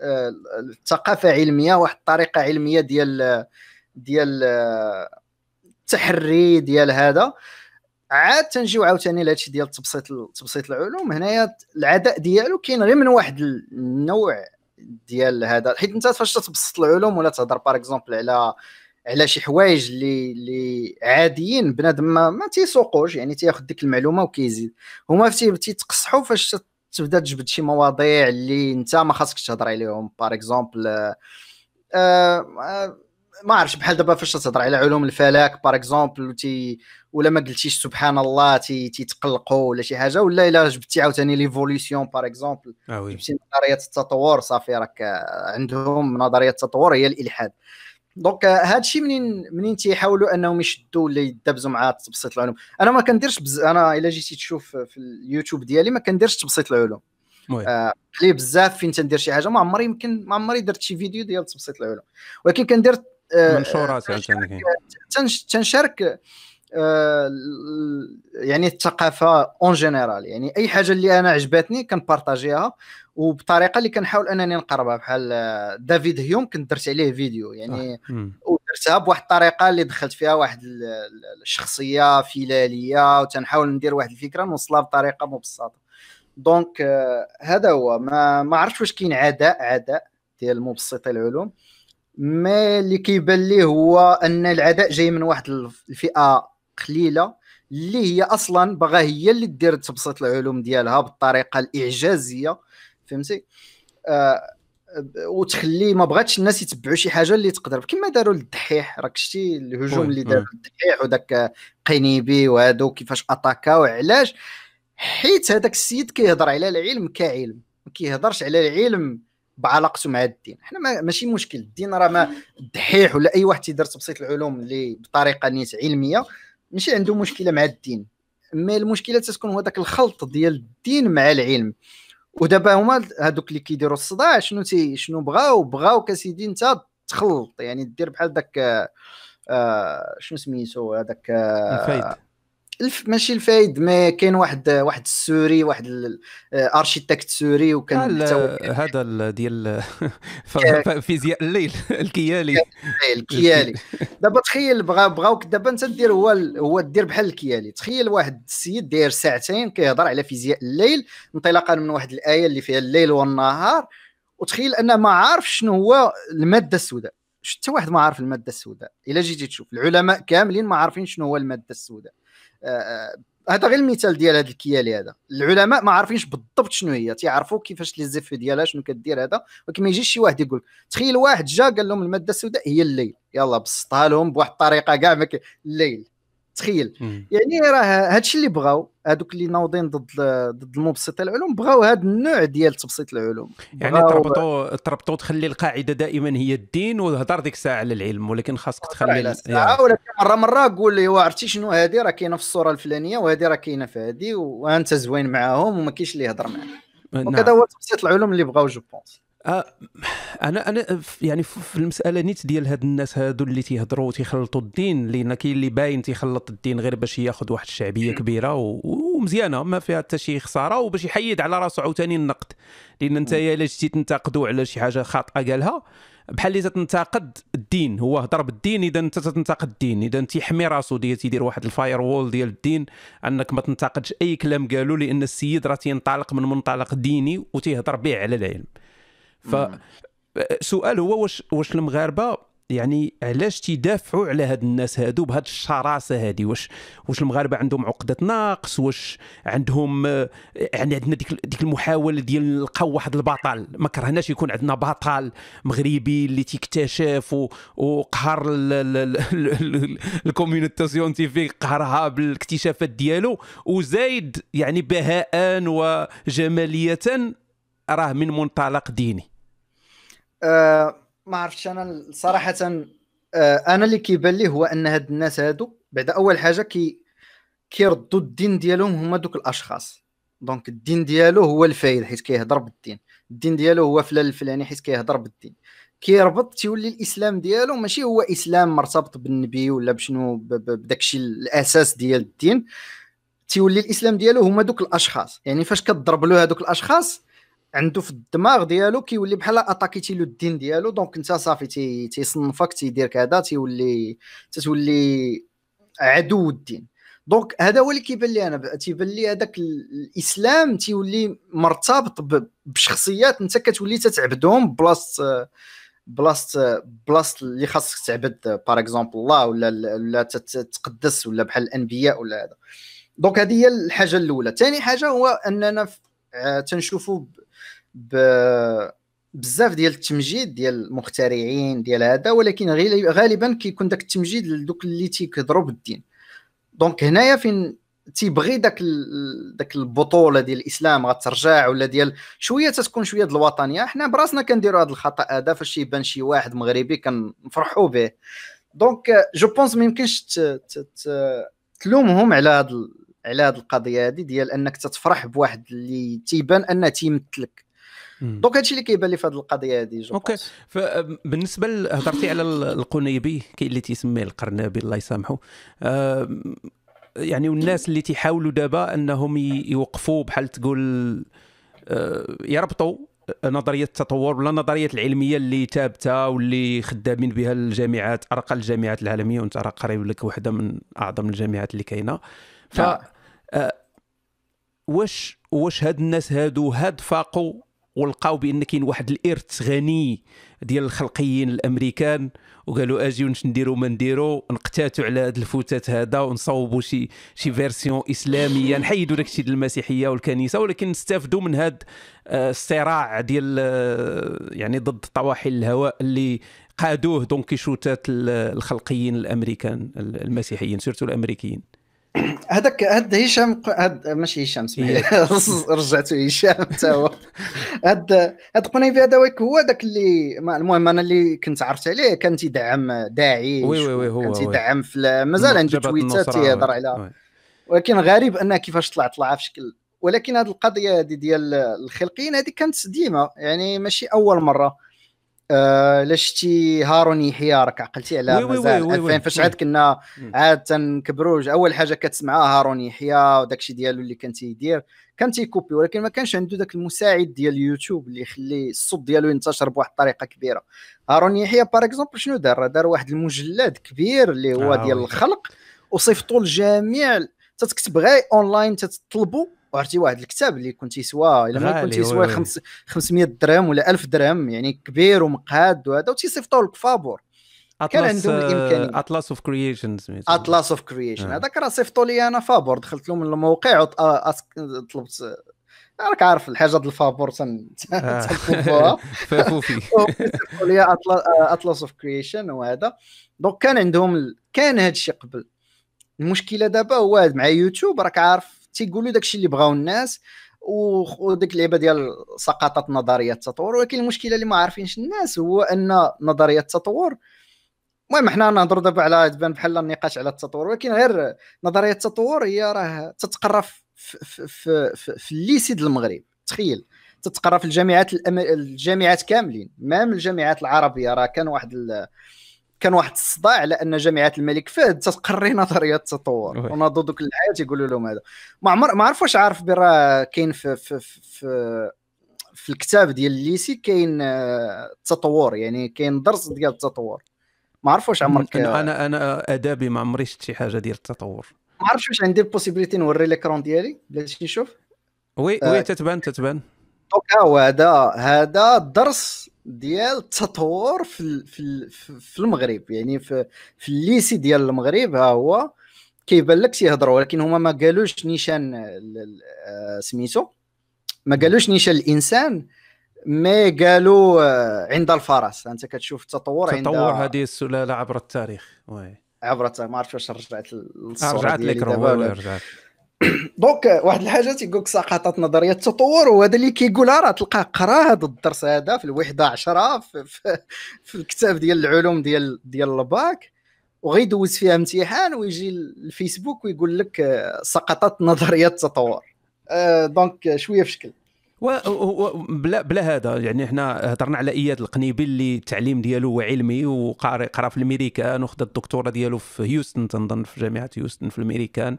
الثقافه علمية واحد الطريقة علمية ديال ديال التحري ديال هذا. عاد تنجيو عاوتاني لهادشي ديال تبسيط تبسيط العلوم. هنايا العداء ديالو كاين غير من واحد النوع ديال هذا. حيت انت فاش تبسط العلوم ولا تهضر par exemple على على شي حوايج اللي اللي عاديين بنادم ما, ما تيسوقوش يعني تياخذ ديك المعلومة وكيزيد. هما تيتقصحوا فاش تبدا تجبد شي مواضيع اللي انت ما خاصكش تهضر عليهم. par exemple آه آه ما عرفتش بحال دابا فاش تهضر على علوم الفلك par exemple تي ولا ما قلتيش سبحان الله تي تيتقلقوا ولا شي حاجة ولا إلا جبتي عاوتاني l'évolution par exemple جبتي نظرية التطور صافي راك عندهم نظرية التطور هي الإلحاد. donc هذا الشيء منين منين تيحاولوا أنهم يشدوا ولا يدبزوا مع تبسيط العلوم؟ أنا ما كنديرش بز... أنا إلا جيتي تشوف في اليوتيوب ديالي ما كنديرش تبسيط العلوم. آه بزاف فين تندير شي حاجة ما عمري يمكن ما عمري درت شي فيديو ديال تبسيط العلوم. ولكن كندير آه منشورات تنشارك آه يعني الثقافة en général يعني أي حاجة اللي أنا عجبتني كنبارطاجيها وبطريقة اللي كنحاول أنني نقربها بحال آه، دافيد هيوم كنت درت عليه فيديو. يعني آه. درتها بواحد الطريقة اللي دخلت فيها واحد الشخصية فيلالية وتنحاول ندير واحد الفكرة نوصلها بطريقة مبسطة. donc هذا هو. ما ما عرفتش واش كاين عداء عداء ديال مبسطي العلوم. ما اللي كيبان لي هو أن العداء جاي من واحد الفئة قليلة اللي هي أصلا باغا هي اللي دير تبسيط العلوم ديالها بالطريقة الإعجازية فهمتي؟ آه وتخلي ما بغاتش الناس يتبعوا شي حاجة اللي تقدر. كما داروا للدحيح راك شتي الهجوم اللي داروا للدحيح وداك القنيبي وهادو كيفاش attaquaw علاش حيت هذاك السيد كيهضر على العلم كعلم ما كيهضرش على العلم بعلاقته مع الدين. حنا ما ماشي مشكل. الدين راه ما الدحيح ولا أي واحد تيدير تبسيط العلوم اللي بطريقة نيت علمية ماشي عنده مشكلة مع الدين. mais المشكلة تتكون هو داك الخلط ديال الدين مع العلم. ودابا هما هذوك اللي كيديروا الصداع شنو تي شنو بغاو؟ بغاو أسيدي انت تخلط. يعني دير بحال داك آه شنو سميتو؟ هذاك آه الفايد. الف ماشي الفايد ما كاين واحد واحد السوري واحد ال architecte سوري وكان هذا ديال [LAUGHS] فيزياء الليل [LAUGHS] الكيالي. الكيالي [LAUGHS] دابا تخيل بغا بغاوك دابا انت دير هو هو دير بحال الكيالي. تخيل واحد السيد داير ساعتين كيهضر على فيزياء الليل انطلاقا من واحد الآية اللي فيها الليل والنهار وتخيل أن ما عارف شنو هو المادة السوداء. حتى واحد ما عارف المادة السوداء. إلا جيتي تشوف العلماء كاملين ما عارفين شنو هو المادة السوداء. آه، هذا غير المثال ديال هذا الكيالي هذا. العلماء ما عارفينش بالضبط شنو هي تيعرفوا كيفاش لي زيف ديالها شنو كدير هذا ولكن ما يجيش شي واحد يقول تخيل واحد جا قال لهم المادة السوداء هي الليل يلا بسطها لهم بواحد الطريقة كاع الليل. تخيل. يعني راه هادشي اللي بغاو هادوك اللي ناوضين ضد ضد المبسط العلوم بغاو هذا النوع ديال تبسيط العلوم. يعني تربطوا تربطوا تخلي القاعدة دائما هي الدين وهضر ديك الساعة على العلم ولكن خاصك تخلي يعني. ولكن مرة مرة قول لي عرفتي شنو هذه راه كاينة في الصورة الفلانية وهذه راه كاينة في هذه وأنت زوين معاهم وما كاينش اللي يهضر معاك. نعم. وكذا هو تبسيط العلوم اللي بغاو je pense. آه أنا أنا يعني في المسألة نيت ديال هاد الناس هادو اللي تيهضروا وتيخلطوا الدين لأن كاين اللي باين تيخلط الدين غير باش ياخذ واحد الشعبية كبيرة ومزيانة ما فيها حتى شي خسارة وباش يحيد على راسو عاوتاني النقد. لأن أنت إلا جيتي تنتقدوا على شي حاجة خاطئة قالها بحال اللي تنتقد الدين هو هضر بالدين إذا أنت تنتقد الدين إذا تيحمي راسو ديال تيدير واحد ال firewall ديال الدين أنك ما تنتقدش أي كلام قالوا لأن السيد راه تينطلق من منطلق ديني وتيهضر به على العلم. فسؤال هو واش واش المغاربة يعني علاش تيدافعوا على هاد الناس هادو بهاد الشراسة هادي؟ واش واش المغاربة عندهم عقدة نقص؟ واش عندهم يعني عندنا ديك ديك المحاولة ديال نلقاو واحد البطل. ما كرهناش يكون عندنا بطل مغربي اللي تيكتشف وقهر ال communauté scientifique قهرها بالاكتشافات ديالو. وزايد يعني بهاء وجماليه راه من منطلق ديني. أه ما عرفتش أنا صراحة أه أنا اللي كيبان لي هو أن هاد الناس هادو بعد أول حاجة كي كيردوا الدين ديالهم هما دوك الأشخاص. donc الدين ديالو هو الفايد حيت كيهضر بالدين. الدين ديالو هو فلان الفلاني حيت كيهضر بالدين. كيربط تيولي الإسلام ديالو ماشي هو إسلام مرتبط بالنبي ولا بشنو بداك الشيء الأساس ديال الدين. تيولي الإسلام ديالو هما دوك الأشخاص. يعني فاش كضرب له هذوك الأشخاص عنده في الدماغ ديالو كيولي بحال attaquiti له الدين ديالو. donc انت صافي تي تيصنفك تيدير كذا تيولي تتولي عدو الدين. donc هذا هو اللي كيبان لي أنا تيبان لي هذاك الإسلام تيولي مرتبط بشخصيات انت كتولي تتعبدهم بلاصه بلاصه بلاصه اللي خاصك تعبد par exemple الله ولا ولا تتقدس ولا بحال الأنبياء ولا هذا. donc هذه هي الحاجة الأولى. ثاني حاجة هو أننا آه، تنشوفوا بزاف ديال التمجيد ديال المخترعين ديال هذا ولكن غالبا كيكون داك التمجيد لدوك اللي تيهضروا بالدين. donc هنايا فين تيبغي داك داك البطولة ديال الإسلام؟ غترجع ولا ديال شوية تتكون شوية ديال الوطنية؟ حنا براسنا كنديروا هذا الخطأ هذا فاش يبان شي واحد مغربي كنفرحوا به. donc je pense ما يمكنش تلومهم على هذا على هذه القضية هذه ديال أنك تتفرح بواحد اللي تيبان أنه تيمثلك. donc هادشي اللي كيبان لي في هذه القضية هذه OK. فبالنسبه هضرتي على القنيبي كاين اللي تيسميه القرنبي الله يسامحه يعني والناس اللي تيحاولوا دابا أنهم يوقفوا بحال تقول آه، يربطوا نظرية التطور ولا النظريات العلمية اللي ثابتة واللي خدامين بها الجامعات أرقى الجامعات العالمية وأنت راه قريب لك واحدة من أعظم الجامعات اللي كاينة. ف نعم. آه، واش واش هاد الناس هادو هاد فاقوا ولقاو بأن كاين واحد الإرث غني ديال الخلقيين الأمريكان وقالوا أجي واش نديروا ما نديروا نقتاتوا على هذا الفتات هذا ونصوبوا شي شي version إسلامية نحيدوا داكشي ديال المسيحية والكنيسة ولكن نستافدوا من هذا الصراع ديال آه، يعني ضد طواحن الهواء اللي قادوه دون كيشوتات الخلقيين الأمريكان المسيحيين surtout الأمريكيين. [CLEARS THROAT] هذاك هاد هشام هاد ماشي هشام اسمح لي [LAUGHS] رجعتو هشام حتى هو. هاد هاد قنيبي هذا هو داك اللي المهم أنا اللي كنت عرفت عليه كان تيدعم داعش oui oui oui هو كان تيدعم في مازال عنده tweetات تيهضر على ولكن غريب أنه كيفاش طلع طلع في شكل. ولكن هذه القضية هذه ديال الخلقيين هذه كانت ديما يعني ماشي أول مرة. آه لا شتي هارون يحيى راك عقلتي على مازال. فاش عاد كنا عاد تنكبروا أول حاجة كتسمعها هارون يحيى وداك الشيء ديالو اللي كان تيدير كان تي copier ولكن ما كانش عنده ذاك المساعد ديال اليوتيوب اللي يخلي الصوت ديالو ينتشر بواحد الطريقة كبيرة. هارون يحيى par exemple شنو دار؟ دار واحد المجلد كبير اللي هو آه ديال الخلق وصيفطوا للجميع تتكتب غير اونلاين تطلبوا وعرفتي واحد الكتاب اللي كنت يسوى إلا ما كنت يسوى 500 درهم ولا 1000 درهم يعني كبير ومقاد وهذا وتيصيفطوا لك فابور كان عندهم الإمكانية. اطلاس اوف كرييشنز اطلاس اوف كرييشن هذاك راه صيفطوا لي أنا فابور دخلت لهم الموقع وطلبت راك عارف الحاجة ديال الفابور [LAUGHS] فافوفي [LAUGHS] صيفطوا لي Atlas of Creation وهذا. donc كان عندهم كان هذا الشيء قبل. المشكلة دابا هو مع يوتيوب راك عارف تيقولوا داكشي اللي بغاو الناس وديك اللعبه ديال سقطت نظرية التطور ولكن المشكلة اللي ما عارفينش الناس هو أن نظرية التطور المهم حنا نهضروا دابا على تبان بحال النقاش على التطور ولكن غير نظرية التطور هي راه تتقرا في, في, في, في, ال lycée المغرب تخيل تتقرا في الجامعات. الجامعات كاملين même الجامعات العربية راه كان واحد. كان واحد الصداع على أن جامعة الملك فهد تقري نظرية التطور. وناضوا دوك الحياة يقولوا لهم هذا. ما عمر ما عرف واش عارف برا كاين في في في في الكتاب ديال ال lycée كاين التطور يعني كاين درس ديال التطور. ما عرف واش عمرك أنا أنا أدابي ما عمري شفت شي حاجة ديال التطور. ما عرفتش واش عندي ال possibilité نوري l'écran ديالي؟ بلاتي نشوف. oui oui تتبان تتبان. donc هو هذا هذا الدرس ديال التطور في في في المغرب. يعني في في ال lycée ديال المغرب ها هو كيبان لك تيهضروا ولكن هما ما قالوش نيشان آه، سميتو. ما قالوش نيشان الإنسان ما قالوا آه، عند الفرس. انت كتشوف التطور عند تطور هذه السلالة عبر التاريخ. oui. عبر التاريخ. ما عرفتش واش رجعت الصورة رجعت لك رجعت. [COUGHS] donc واحد الحاجة تيقول لك سقطت نظرية التطور وهذا اللي كيقولها راه تلقاه قرا هذا الدرس هذا في الوحدة 10 في, في, [LAUGHS] في الكتاب ديال العلوم ديال ديال الباك. وغيدوز فيها امتحان ويجي الفيسبوك ويقول لك آه، سقطت نظرية التطور. آه، دونك شوية في شكل. بلا بلا هذا يعني إحنا هضرنا على إياد القنيبي اللي التعليم ديالو هو علمي وقاري قرا في الأمريكان وخد الدكتوراه ديالو في هيوستن تنظن في جامعة هيوستن في الأمريكان.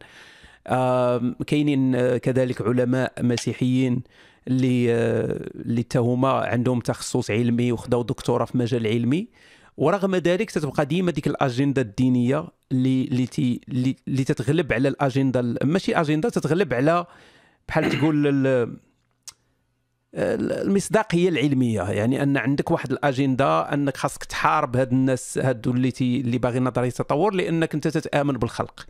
كاينين آه، كذلك علماء مسيحيين اللي آه، اللي هما عندهم تخصص علمي وخداو دكتوراه في مجال علمي. ورغم ذلك تتبقى ديما ديك الأجندة الدينية اللي اللي اللي تتغلب على الأجندة ماشي أجندة تتغلب على بحال تقول المصداقية العلمية. يعني أن عندك واحد الأجندة أنك خاصك تحارب هاد الناس هادو اللي اللي باغي نظرية التطور لأنك أنت تتآمن بالخلق.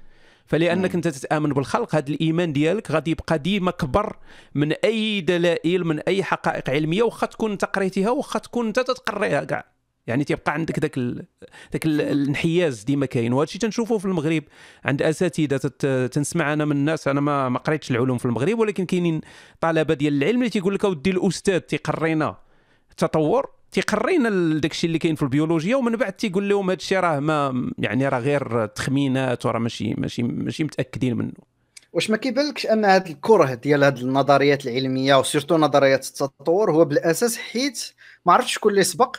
فلأنك أنت تتآمن بالخلق هذا الإيمان ديالك غادي يبقى ديما كبر من أي دلائل من أي حقائق علمية واخا تكون أنت قريتيها واخا تكون أنت تتقريها كاع. يعني تيبقى عندك ذاك ال... ذاك الانحياز ديما كاين. وهذا الشيء تنشوفه في المغرب عند أساتذة تت... تنسمع أنا من الناس أنا ما ما قريتش العلوم في المغرب ولكن كاينين طلبة ديال العلم اللي تيقول لك أودي الأستاذ تيقرينا التطور. تيقرينا داك الشيء اللي كاين في البيولوجيا ومن بعد تيقول لهم هذا الشيء راه ما يعني راه غير تخمينات وراه ماشي ماشي ماشي متأكدين منه. واش ما كيبانلكش أن هذا الكره ديال هذه النظريات العلمية و surtout نظريات التطور هو بالأساس حيت ما عرفتش شكون اللي سبق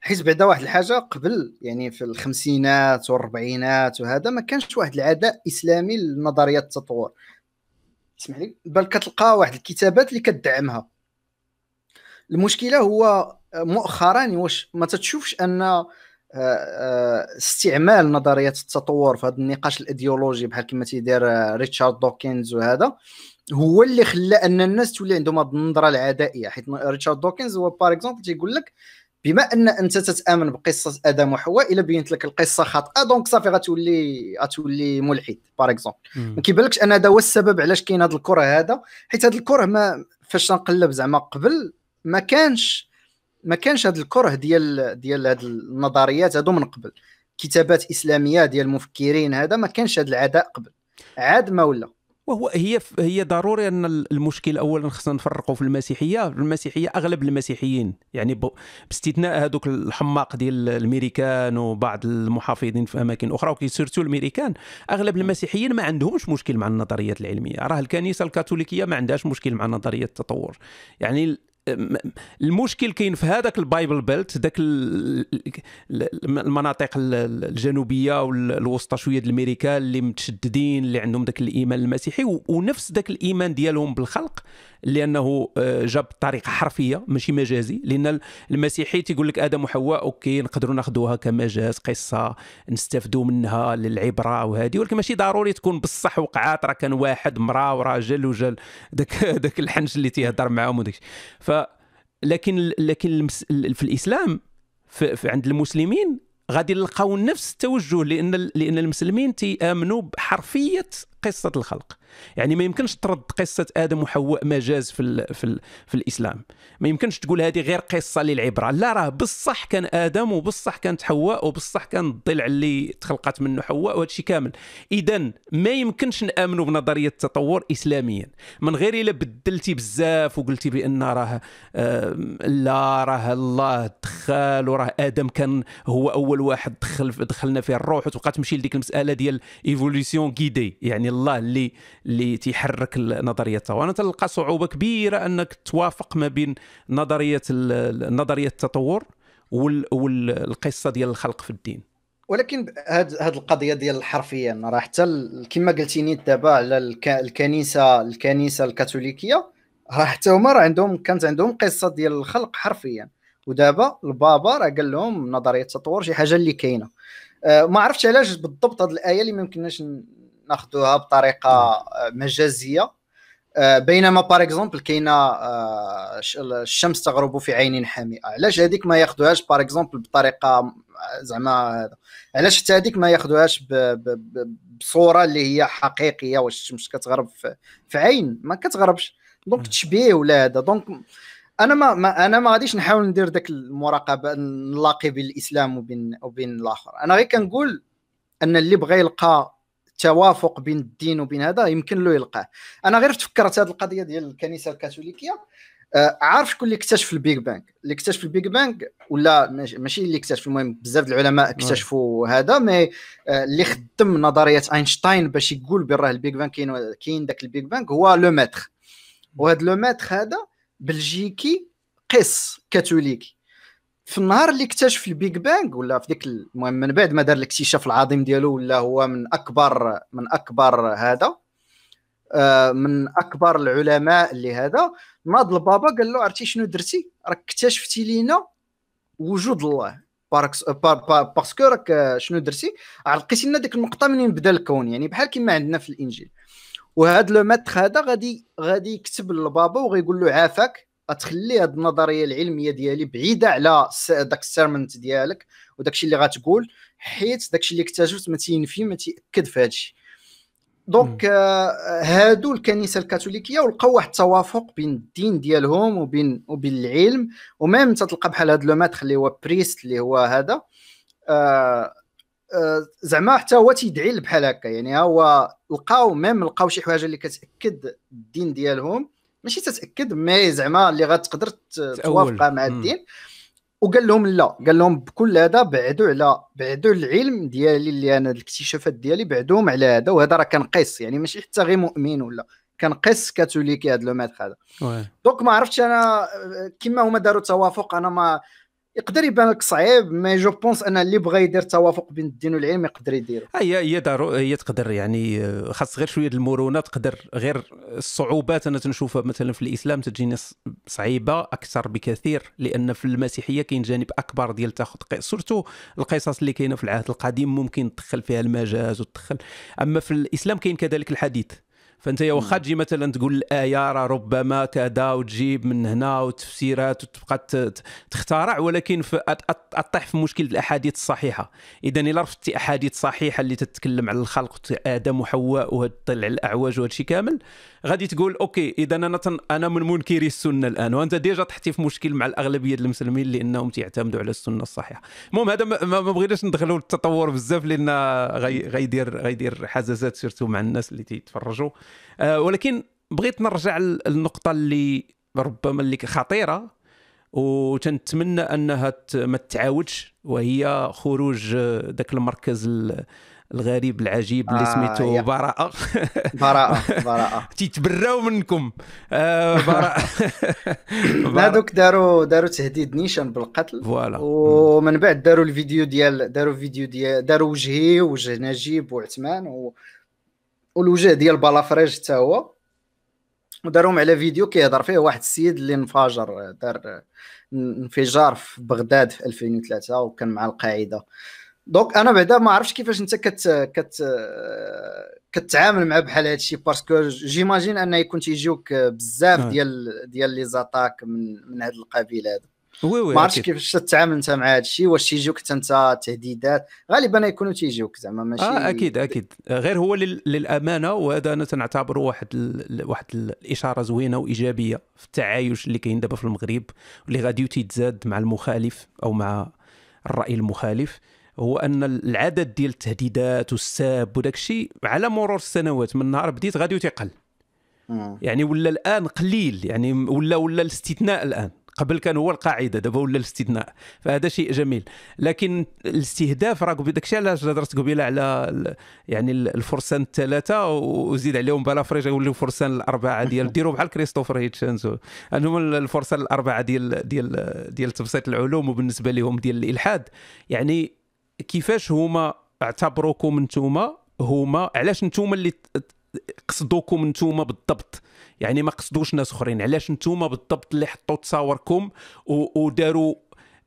حيت بعدا واحد الحاجة قبل يعني في الخمسينات والاربعينات وهذا ما كانش واحد العداء إسلامي لنظريات التطور. اسمح لي؟ بل كتلقى واحد الكتابات اللي كتدعمها المشكلة هو مؤخرا واش ما تتشوفش أن آه، آه، استعمال نظريات التطور في هذا النقاش الإيديولوجي بحال كما تيدير آه، ريتشارد دوكنز وهذا هو اللي خلى أن الناس تولي عندهم هذه النظرة العدائيه حيت ريتشارد دوكنز هو par exemple تيقول لك بما أن أنت تتأمن بقصة آدم وحواء إلا بينت لك القصة خاطئة donc صافي غتولي غتولي ملحد par exemple ما كيبانلكش أن هذا هو السبب علاش كاين هذا الكره هذا حيت هذا الكره ما فاش تنقلب زعما قبل ما كانش ما كانش هذا الكره ديال ديال هذه النظريات هذو من قبل. كتابات إسلامية ديال المفكرين هذا ما كانش هذا العداء قبل. عاد ما ولا. وهو هي هي ضروري أن المشكل اولا خصنا نفرقوا في المسيحية. المسيحية أغلب المسيحيين يعني باستثناء هذوك الحماق ديال الأمريكان وبعض المحافظين في أماكن أخرى وكي surtout الأمريكان أغلب المسيحيين ما عندهمش مشكل مع النظريات العلمية. راه الكنيسة الكاثوليكية ما عندهاش مشكل مع نظرية التطور. يعني المشكل كاين في هذاك ال Bible Belt ذاك المناطق الجنوبية والوسطى شوية أمريكا اللي متشددين اللي عندهم ذاك الإيمان المسيحي ونفس ذاك الإيمان ديالهم بالخلق. لأنه آه، جاب بطريقه حرفية ماشي مجازي. لأن المسيحي تيقول لك آدم وحواء أوكي نقدروا ناخذوها كمجاز قصة نستافدوا منها للعبرة وهذه ولكن ماشي ضروري تكون بصح وقعات راه كان واحد مرأة وراجل وجال ذاك ذاك [LAUGHS] الحنش اللي تيهضر معاهم وداك ف لكن لكن في الإسلام في عند المسلمين غادي نلقاو نفس التوجه لأن لأن المسلمين تيآمنوا بحرفية قصة الخلق. يعني ما يمكنش ترد قصة آدم وحواء مجاز في ال في, ال في الإسلام. ما يمكنش تقول هذه غير قصة للعبرة. لا راه بصح كان آدم وبصح كانت حواء وبصح كان الضلع اللي تخلقت منه حواء وهذا الشيء كامل. اذا ما يمكنش نآمنوا بنظرية التطور اسلاميا. من غير إلا بدلتي بزاف وقلتي بأن راه لا راه الله دخل وراه آدم كان هو أول واحد دخل دخلنا فيه الروح وتبقى تمشي لديك المسألة ديال ايفوليسيون غيدي يعني الله اللي اللي تيحرك نظرية التطور أنا تلقى صعوبة كبيرة أنك توافق ما بين نظرية نظرية التطور والقصة ديال الخلق في الدين. ولكن هاد هاد القضية ديال الحرفية راه حتى كما قلتيني دابا على الكنيسه الكنيسة الكاثوليكية راه حتى هما راه عندهم كانت عندهم قصة ديال الخلق حرفيا. ودابا البابا راه قال لهم نظرية التطور شي حاجة اللي كاينة. أه ما عرفتش علاش بالضبط هذه الآية اللي ما يمكنناش ناخذوها بطريقة مجازية. آه، بينما par exemple كاينة آه، الشمس تغرب في عين حامئه علاش هذيك ما ياخذوهاش par exemple بطريقة زعما علاش حتى هذيك ما ياخذوهاش بصورة اللي هي حقيقية واش الشمس كتغرب في عين؟ ما كتغربش. donc تشبيه ولا هذا؟ donc أنا ما, ما أنا ما غاديش نحاول ندير ذاك المقاربة نلاقي بين الاسلام وبين وبين الآخر. أنا غير كنقول أن اللي بغى يلقى توافق بين الدين وبين هذا يمكن له يلقاه. أنا غير تفكرت هذه القضية ديال الكنيسة الكاثوليكية. آه عارف شكون اللي اكتشف ال Big Bang اللي اكتشف ال Big Bang ولا ماشي اللي اكتشف المهم بزاف العلماء اكتشفوا هذا mais آه اللي خدم نظرية أينشتاين باش يقول براه ال Big Bang كاين كاين ذاك ال Big Bang هو لو ماتر. وهذا لو ماتر هذا بلجيكي قس كاثوليكي. في النهار اللي اكتشف ال Big Bang ولا في ديك المهم من بعد ما دار الاكتشاف العظيم ديالو ولا هو من اكبر من أكبر هذا آه، من أكبر العلماء اللي هذا ناض البابا قال له عرفتي شنو درتي؟ راك اكتشفتي لينا وجود الله. parce que راك شنو درتي؟ لقيتي لنا ديك النقطة منين بدأ الكون يعني بحال كما عندنا في الإنجيل. وهذا لو ماتر هذا غادي غادي يكتب للبابا وغيقول له عافاك غتخلي هذه النظرية العلمية ديالي بعيدة على داك ال sermon ديالك وداك الشيء اللي غتقول حيت داك الشيء اللي اكتشفت ما تينفي ما تيأكد في هذا الشيء donc آه هادو الكنيسة الكاثوليكية ولقاو واحد التوافق بين الدين ديالهم وبين وبين العلم و même انت تلقى بحال هذا Lemaître اللي هو prêtre اللي هو هذا آه آه زعما حتى هو تيدعي بحال هكا. يعني هو لقاو même لقاو شي حاجة اللي كتأكد الدين ديالهم ماشي تتأكد mais زعما اللي غتقدر توافق مع الدين. وقال لهم لا قال لهم بكل هذا بعدوا على بعدوا العلم ديالي اللي أنا الاكتشافات ديالي بعدوهم على هذا وهذا راه كان قس يعني ماشي حتى غير مؤمن ولا كان قس كاثوليكي هذا Lemaître هذا donc ما عرفتش أنا كيما هما داروا توافق أنا ما يقدر يبان لك صعيب mais je pense أن اللي بغى يدير توافق بين الدين والعلم يقدر يدير. هي هي دارو هي تقدر يعني خاص غير شوية المرونه تقدر غير الصعوبات أنا تنشوفها مثلا في الإسلام تجينا صعيبة أكثر بكثير لأن في المسيحية كاين جانب أكبر ديال تاخذ سورتو القصص اللي كاينة في العهد القديم ممكن تدخل فيها المجاز وتدخل أما في الإسلام كاين كذلك الحديث. فأنت واخا تجي مثلا تقول الآية راه ربما كذا وتجيب من هنا وتفسيرات وتبقى تخترع ولكن اطيح في مشكل الأحاديث الصحيحة. اذا إلا رفضتي أحاديث صحيحة اللي تتكلم على الخلق آدم وحواء وطلع الاعواج وهذا الشيء كامل غادي تقول OK إذا أنا تن... أنا من منكري السنة الآن وأنت déjà تحتي في مشكل مع الأغلبية المسلمين لأنهم تيعتمدوا على السنة الصحيحة. المهم هذا ما, ما بغيناش ندخلوا التطور بزاف لأن غي... غيدير غيدير حزازات surtout مع الناس اللي تيتفرجوا. آه ولكن بغيت نرجع للنقطة اللي ربما اللي خطيرة وتنتمنى أنها ما تعاودش وهي خروج ذاك المركز الغريب العجيب اللي آه سميتو [LAUGHS] براءة. براءة براءة. [LAUGHS] تيتبراو منكم. آه براءة. [LAUGHS] هذوك داروا داروا تهديد نيشان بالقتل. voilà. ومن بعد داروا الفيديو ديال داروا فيديو ديال داروا وجهي وجه نجيب وعثمان و... والوجه ديال بلافريج حتى هو. وداروهم على فيديو كيهضر فيه واحد السيد اللي انفجر دار انفجار في بغداد في 2003 وكان مع القاعدة. donc أنا بعدا ما عرفتش كيفاش أنت كت كت كتعامل مع بحال هادشي parce que j'imagine ان يكون تيجيوك بزاف نعم. ديال ديال les attaques من من هاد القبيلة هذا oui oui ما عرفتش كيفاش تتعامل أنت مع هادشي واش تيجيوك حتى أنت تهديدات. غالبا يكونوا تيجيوك زعما ماشي آه أكيد أكيد. غير هو للأمانة وهذا أنا تنعتبره واحد ال... واحد الاشاره زوينة وإيجابية في التعايش اللي كاين دابا في المغرب واللي غادي تيتزاد مع المخالف أو مع الرأي المخالف. هو أن العدد ديال التهديدات والسبان وداك الشيء على مرور السنوات من نهار بديت غادي تيقل يعني ولا الآن قليل يعني ولا ولا الاستثناء الآن. قبل كان هو القاعدة دابا ولا الاستثناء. فهذا شيء جميل. لكن الاستهداف راه داك الشيء علاش هضرت قبيلة على يعني الفرسان الثلاثة وزيد عليهم بلافريج يوليو فرسان الأربعة ديال [LAUGHS] ديروا بحال كريستوفر هيتشنز أنهم الفرسان الأربعة ديال ديال ديال تبسيط العلوم وبالنسبة لهم ديال الإلحاد. يعني كيفاش هما اعتبروكم نتوما؟ هما علاش نتوما اللي قصدوكم نتوما بالضبط؟ يعني ما قصدوش ناس أخرين علاش نتوما بالضبط اللي حطوا تصاوركم وداروا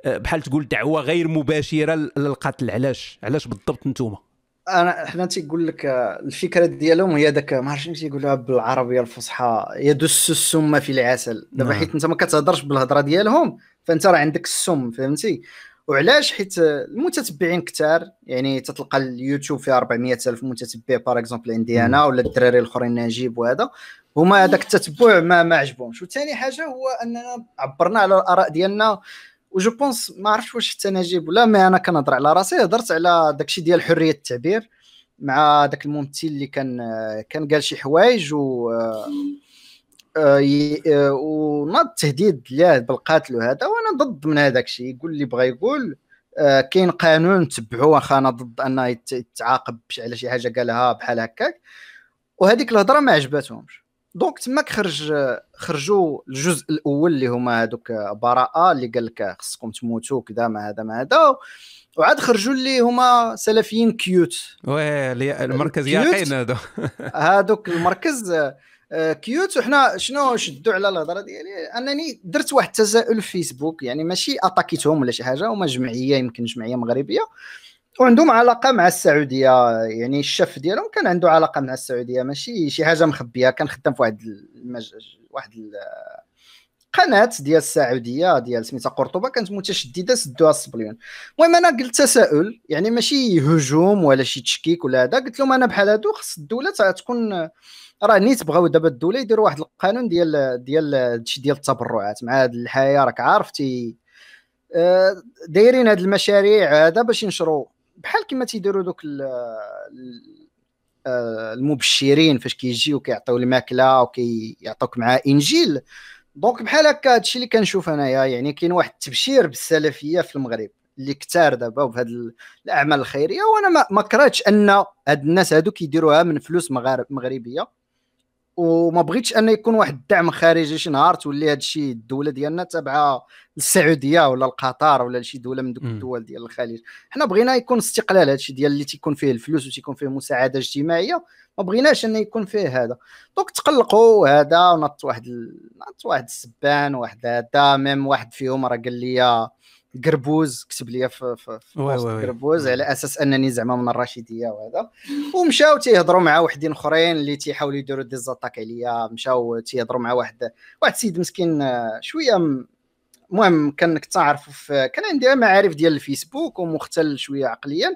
آه، بحال تقول دعوة غير مباشرة للقتل؟ علاش؟ علاش بالضبط نتوما؟ أنا حنا تيقول لك آه، الفكرة ديالهم هي داك ما عرفتش تيقولها بالعربية الفصحى يدس السم في العسل. دابا نعم. حيت انت ما كتهضرش بالهضرة ديالهم فأنت راه عندك السم فهمتي؟ وعلاش حيت المتتبعين كثار يعني تتلقى اليوتيوب فيه 400 ألف متتبع par exemple عندي أنا ولا الدراري الأخرين نجيب وهذا هما هذاك التتبع ما ما عجبهمش. وثاني حاجة هو أننا عبرنا على الآراء ديالنا و je pense ما عرفتش واش حتى نجيب ولا mais أنا كنهضر على راسي هضرت على داكشي ديال حرية التعبير مع داك الممثل اللي كان كان قال شي حوايج و وناض التهديد ليه بالقتل وهذا وأنا ضد من هذاك الشيء. يقول اللي بغى يقول آه، كاين قانون تبعوه واخا أنا ضد أنه يتعاقب على شي حاجة قالها بحال هكاك. وهذيك الهضرة ما عجباتهمش donc تماك خرج خرجوا الجزء الأول اللي هما هذوك براءة اللي قال لك خصكم تموتوا كذا ما هذا ما هذا. وعاد خرجوا اللي هما سلفيين quiètes. oui المركز يقين هذا هذوك المركز آه، كيوت. وحنا شنو شدوا على الهضرة ديالي؟ أنني درت واحد التساؤل في فيسبوك يعني ماشي اتاكيتهم ولا شي حاجة هما جمعية يمكن جمعية مغربية وعندهم علاقة مع السعودية. يعني الشف ديالهم كان عنده علاقة مع السعودية ماشي شي حاجة مخبية. كان خدام في واحد المج... واحد قناة ديال السعودية ديال سميتها قرطبة كانت متشددة سدوها الصبليون المهم أنا قلت تساؤل يعني ماشي هجوم ولا شي تشكيك ولا هذا. قلت لهم أنا بحال هادو خص الدولة تكون راه نيت بغاو دابا الدولة يديروا واحد القانون ديال ديال هادشي ديال التبرعات مع هاد الحياة راك عارفتي. آه، دايرين هاد المشاريع هذا باش ينشروا. بحال كما تيديروا دوك آه، المبشرين فاش كيجيو كيعطيو الماكلة وكيعطوك معاه إنجيل. donc بحال هكا هادشي اللي كنشوف أنايا يعني كاين واحد التبشير بالسلفية في المغرب اللي كثار دابا بهاد الأعمال الخيرية. وأنا ما كرهتش أن هاد الناس هادو كيديروها من فلوس مغارب مغربية. وما بغيتش أن يكون واحد الدعم خارجي شي نهار تولي هذا الشيء الدولة ديالنا تابعة للسعودية ولا لقطر ولا لشي دولة من دوك الدول ديال الخليج. حنا بغينا يكون استقلال هذا الشيء ديال اللي تيكون فيه الفلوس وتيكون فيه مساعدة اجتماعية ما بغيناش أن يكون فيه هذا. donc تقلقوا هذا وناض واحد ناض واحد السبان واحد هذا même واحد فيهم راه قال لي قربوز كتب لي في في, في قربوز على أساس أنني زعما من الرشيدية وهذا. ومشاو تيهضروا مع وحدين أخرين اللي تيحاولوا يديروا des attaques عليا. مشاو تيهضروا مع واحد واحد السيد مسكين آه، شوية المهم كان كنت تعرف كان عندي معارف ديال الفيسبوك ومختل شوية عقليا.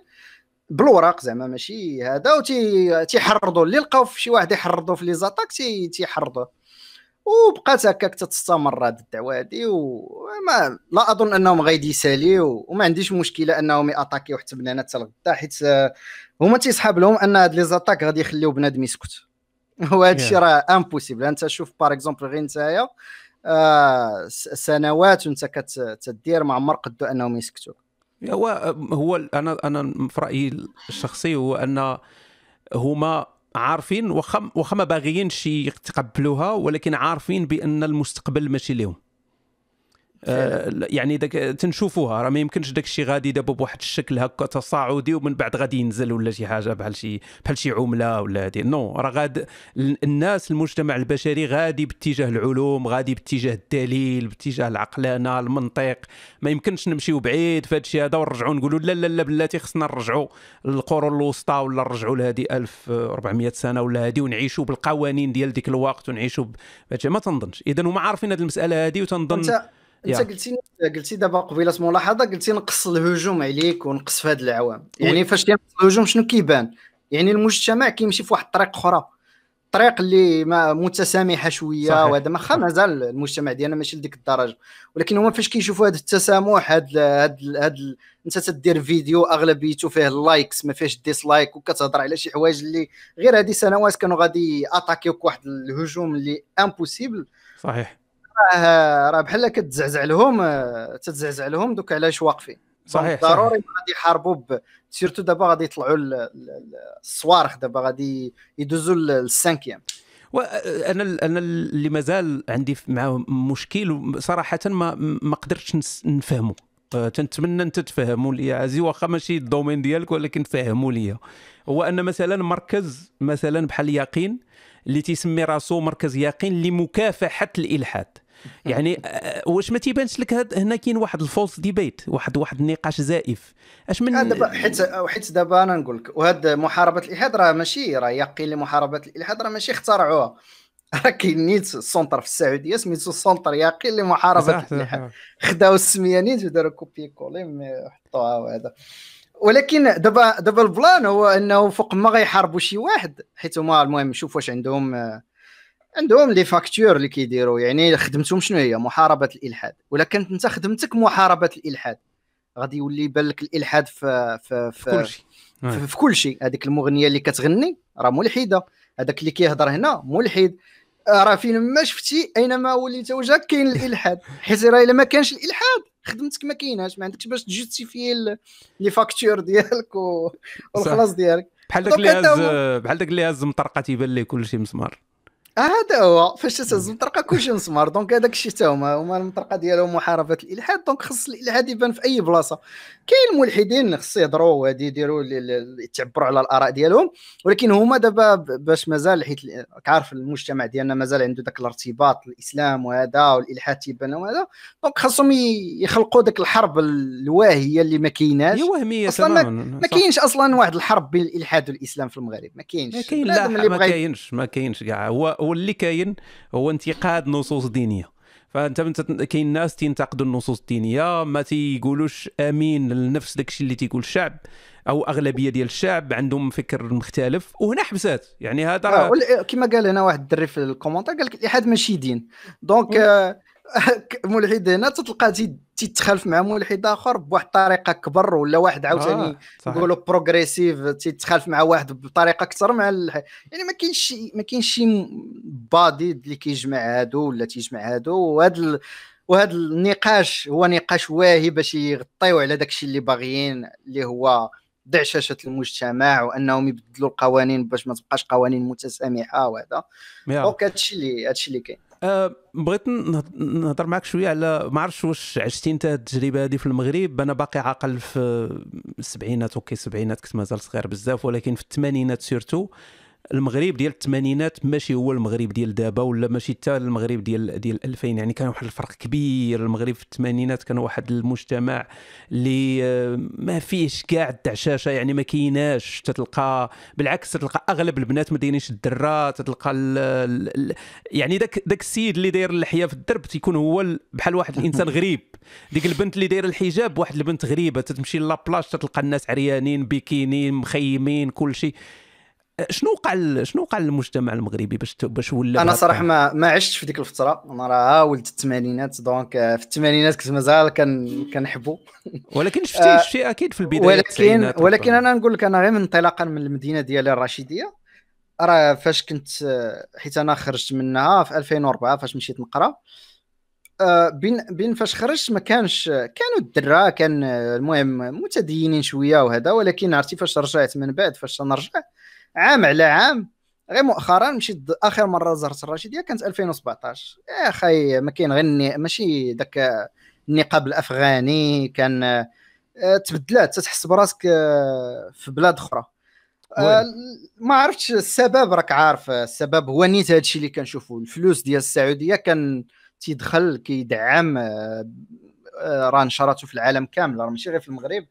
بالوراق زعما ماشي هذا وتي تيحرضوا اللي لقاو في شي واحد يحرضوا في les attaques تيحرضوه. وبقات هكاك تستمر هذه الدعوة هذه وما لا أظن أنهم غادي يساليو وما عنديش مشكلة أنهم يattaquيو حتى بنانات حتى الغدا حيت هما تيسحاب لهم أن هاد les attaques غادي يخليو بنادم يسكت. [LAUGHS] وهذا الشيء راه impossible أنت شوف par exemple غير نتايا آه سنوات وأنت كتدير ما عمر قدو أنهم يسكتوا هو هو أنا أنا في رأيي الشخصي هو أن هما عارفين واخا واخا ما باغيينش يتقبلوها ولكن عارفين بأن المستقبل ماشي لهم آه يعني داك تنشوفوها راه ما يمكنش داك الشيء غادي دابا بواحد الشكل هكا تصاعدي ومن بعد غادي ينزل ولا شي حاجة بحال شي بحال شي عملة ولا هادي. نو راه غاد الناس المجتمع البشري غادي باتجاه العلوم غادي باتجاه الدليل باتجاه العقلانه المنطق. ما يمكنش نمشيو بعيد في هذا الشيء هذا ونرجعوا نقولوا لا لا لا بلاتي خصنا نرجعوا للقرون الوسطى ولا نرجعوا لهذه 1400 سنة ولا هذه ونعيشوا بالقوانين ديال ديك الوقت ونعيشوا ما تنظنش. اذا هما عارفين هذه المسألة هذه وتنظن انت قلتي قلتي دابا قبيلة ملاحظة قلتي نقص الهجوم عليك ونقص في هذه العوام. يعني فاش كينقص الهجوم شنو كيبان؟ يعني المجتمع كيمشي في واحد الطريق أخرى. الطريق اللي ما متسامحة شوية وهذا ما مازال المجتمع ديالنا ماشي لديك الدرجة. ولكن هما فاش كيشوفوا هذا التسامح هذا هذا هذا انت تدير فيديو أغلبيته فيه les likes ما فيهش dislike وكتهضر على شي حوايج اللي غير هذه سنوات كانوا غادي attaquيوك واحد الهجوم اللي impossible صحيح. راه راه بحال كتزعزع لهم تتزعزع لهم دوك علاش واقفين. صحيح ضروري غادي يحاربوا surtout دابا غادي يطلعوا الصواريخ دابا غادي يدوزوا لل cinquième وأنا أنا اللي مازال عندي معاه مشكل صراحة ما ما قدرتش نفهمه. أه، تنتمنى أنت تفهموا لي عزيزي واخا ماشي ال domaine ديالك ولكن فهموا لي هو أن مثلا مركز مثلا بحال يقين اللي تيسمي راسو مركز يقين لمكافحة الإلحاد. يعني آه، واش ما تيبانش لك هاد هنا كاين واحد ال false debate واحد واحد النقاش زائف. اش من دابا حيت حيت دابا أنا نقول لك وهاد محاربة الالحاد راه ماشي راه يقين لمحاربة الالحاد راه ماشي اخترعوها. [LAUGHS] راه كاين نيت centre في السعودية سميتو centre يقين لمحاربة الالحاد خداو السمية نيت وداروا copier coller حطوها وهذا. ولكن دابا دابا ال plan هو إنه فوق ما غيحاربوا شي واحد حيت هما المهم شوف واش عندهم عندهم les factures اللي كيديروا يعني خدمتهم شنو هي؟ محاربة الإلحاد. ولا كانت أنت خدمتك محاربة الإلحاد. غادي يولي يبان لك الإلحاد في في في, في كل شيء. في, في كل شيء. هذيك المغنية اللي كتغني راه ملحدة. هذاك اللي كيهضر هنا ملحد. راه فين ما شفتي أينما وليت وجهك كاين الإلحاد. [LAUGHS] حيت راه إلا ما كانش الإلحاد خدمتك ما كايناش. ما عندكش باش تjustifier les factures ديالك والخلاص ديالك. بحال داك اللي هز بحال داك اللي هز مطرقه تيبان ليه كلشي مسمار. هذا هو. فاش تهز المطرقة كلشي مسمار. donc هذاك الشيء حتى هما هما المطرقة ديالهم محاربة الإلحاد. donc خص الإلحاد يبان في أي بلاصة. كاين ملحدين خص يهضروا وهادي يديروا يتعبروا على الآراء ديالهم ولكن هما دابا باش مازال حيت كعارف المجتمع ديالنا مازال عنده ذاك الارتباط الإسلام وهذا والإلحاد تيبان وهذا donc خاصهم يخلقوا ذاك الحرب الواهية اللي ما كايناش. هي وهمية أصلا ما, ما كاينش أصلا واحد الحرب بين الإلحاد والإسلام في المغرب ما كاينش. ما كاين لا ما كاينش ما كاينش كاع. هو هو اللي كاين هو انتقاد نصوص دينية. فأنت كاين ناس تينتقدوا النصوص الدينية ما تيقولوش آمين لنفس داكشي اللي تيقول الشعب أو أغلبية ديال الشعب عندهم فكر مختلف وهنا حبسات. يعني هذا آه كما قال هنا واحد الدري في ال commentaire قال لك الالحاد ماشي دين. donc آه [LAUGHS] ملحد هنا تلقى تيتخالف مع ملحد آخر بواحد الطريقة كبر ولا واحد عاوتاني آه نقولوا progressif تيتخالف مع واحد بطريقة أكثر مع الح... يعني ما كاينش شي ما كاينش شي بادي اللي كيجمع هادو ولا تيجمع هادو. وهذا ال... وهذا النقاش هو نقاش واهي باش يغطيو على داكشي اللي باغيين اللي هو دعششه المجتمع وأنهم يبدلوا القوانين باش ما تبقاش قوانين متسامحة وهذا. donc هادشي اللي هادشي اللي كاين. أه بغيت نهضر معك شوية على ما عرفتش واش عشتي انت التجربه هذه في المغرب. أنا باقي عاقل في السبعينات okay السبعينات كنت مازال صغير بزاف ولكن في الثمانينات surtout المغرب ديال الثمانينات ماشي هو المغرب ديال دابا ولا ماشي حتى المغرب ديال ديال 2000 يعني كان واحد الفرق كبير. المغرب في الثمانينات كان واحد المجتمع اللي آه، ما فيهش كاع الدعشاشة يعني ما كايناش. تتلقى بالعكس تلقى أغلب البنات ما دايرينش الدرا تتلقى ال ال يعني داك داك السيد اللي داير اللحية في الدرب تيكون هو بحال واحد الإنسان [LAUGHS] غريب. ديك البنت اللي دايرة الحجاب واحد البنت غريبة تتمشي la plage تتلقى الناس عريانين بيكيني مخيمين كل شيء شنو وقع شنو وقع للمجتمع المغربي باش باش ولا أنا صراحة ما ما عشتش في ديك الفترة. أنا راه ولد الثمانينات donc في الثمانينات كنت مازال كان كنحبو. [LAUGHS] ولكن شفتي آه شفتي أكيد في البداية ولكن ولكن أنا نقول لك أنا غير انطلاقا من المدينة ديالي الرشيديه راه فاش كنت حيت أنا خرجت منها في 2004 فاش مشيت نقرأ. آه، بين بين فاش خرجت ما كانش كانوا الدرا كان المهم متدينين شوية وهذا ولكن عرفتي فاش رجعت من بعد فاش نرجع عام على عام. غير مؤخرا مشيت آخر مرة زرت الرشيديه كانت 2017 يا أخي ما كاين غير ماشي ذاك النقاب الأفغاني كان آه، تبدلات تحس براسك آه، في بلاد أخرى. آه، ما عرفتش السبب راك عارف السبب. هو نيت هذا الشيء اللي كنشوفوا الفلوس ديال السعودية كان تيدخل كيدعم راه نشراته في العالم كامل راه ماشي غير في المغرب.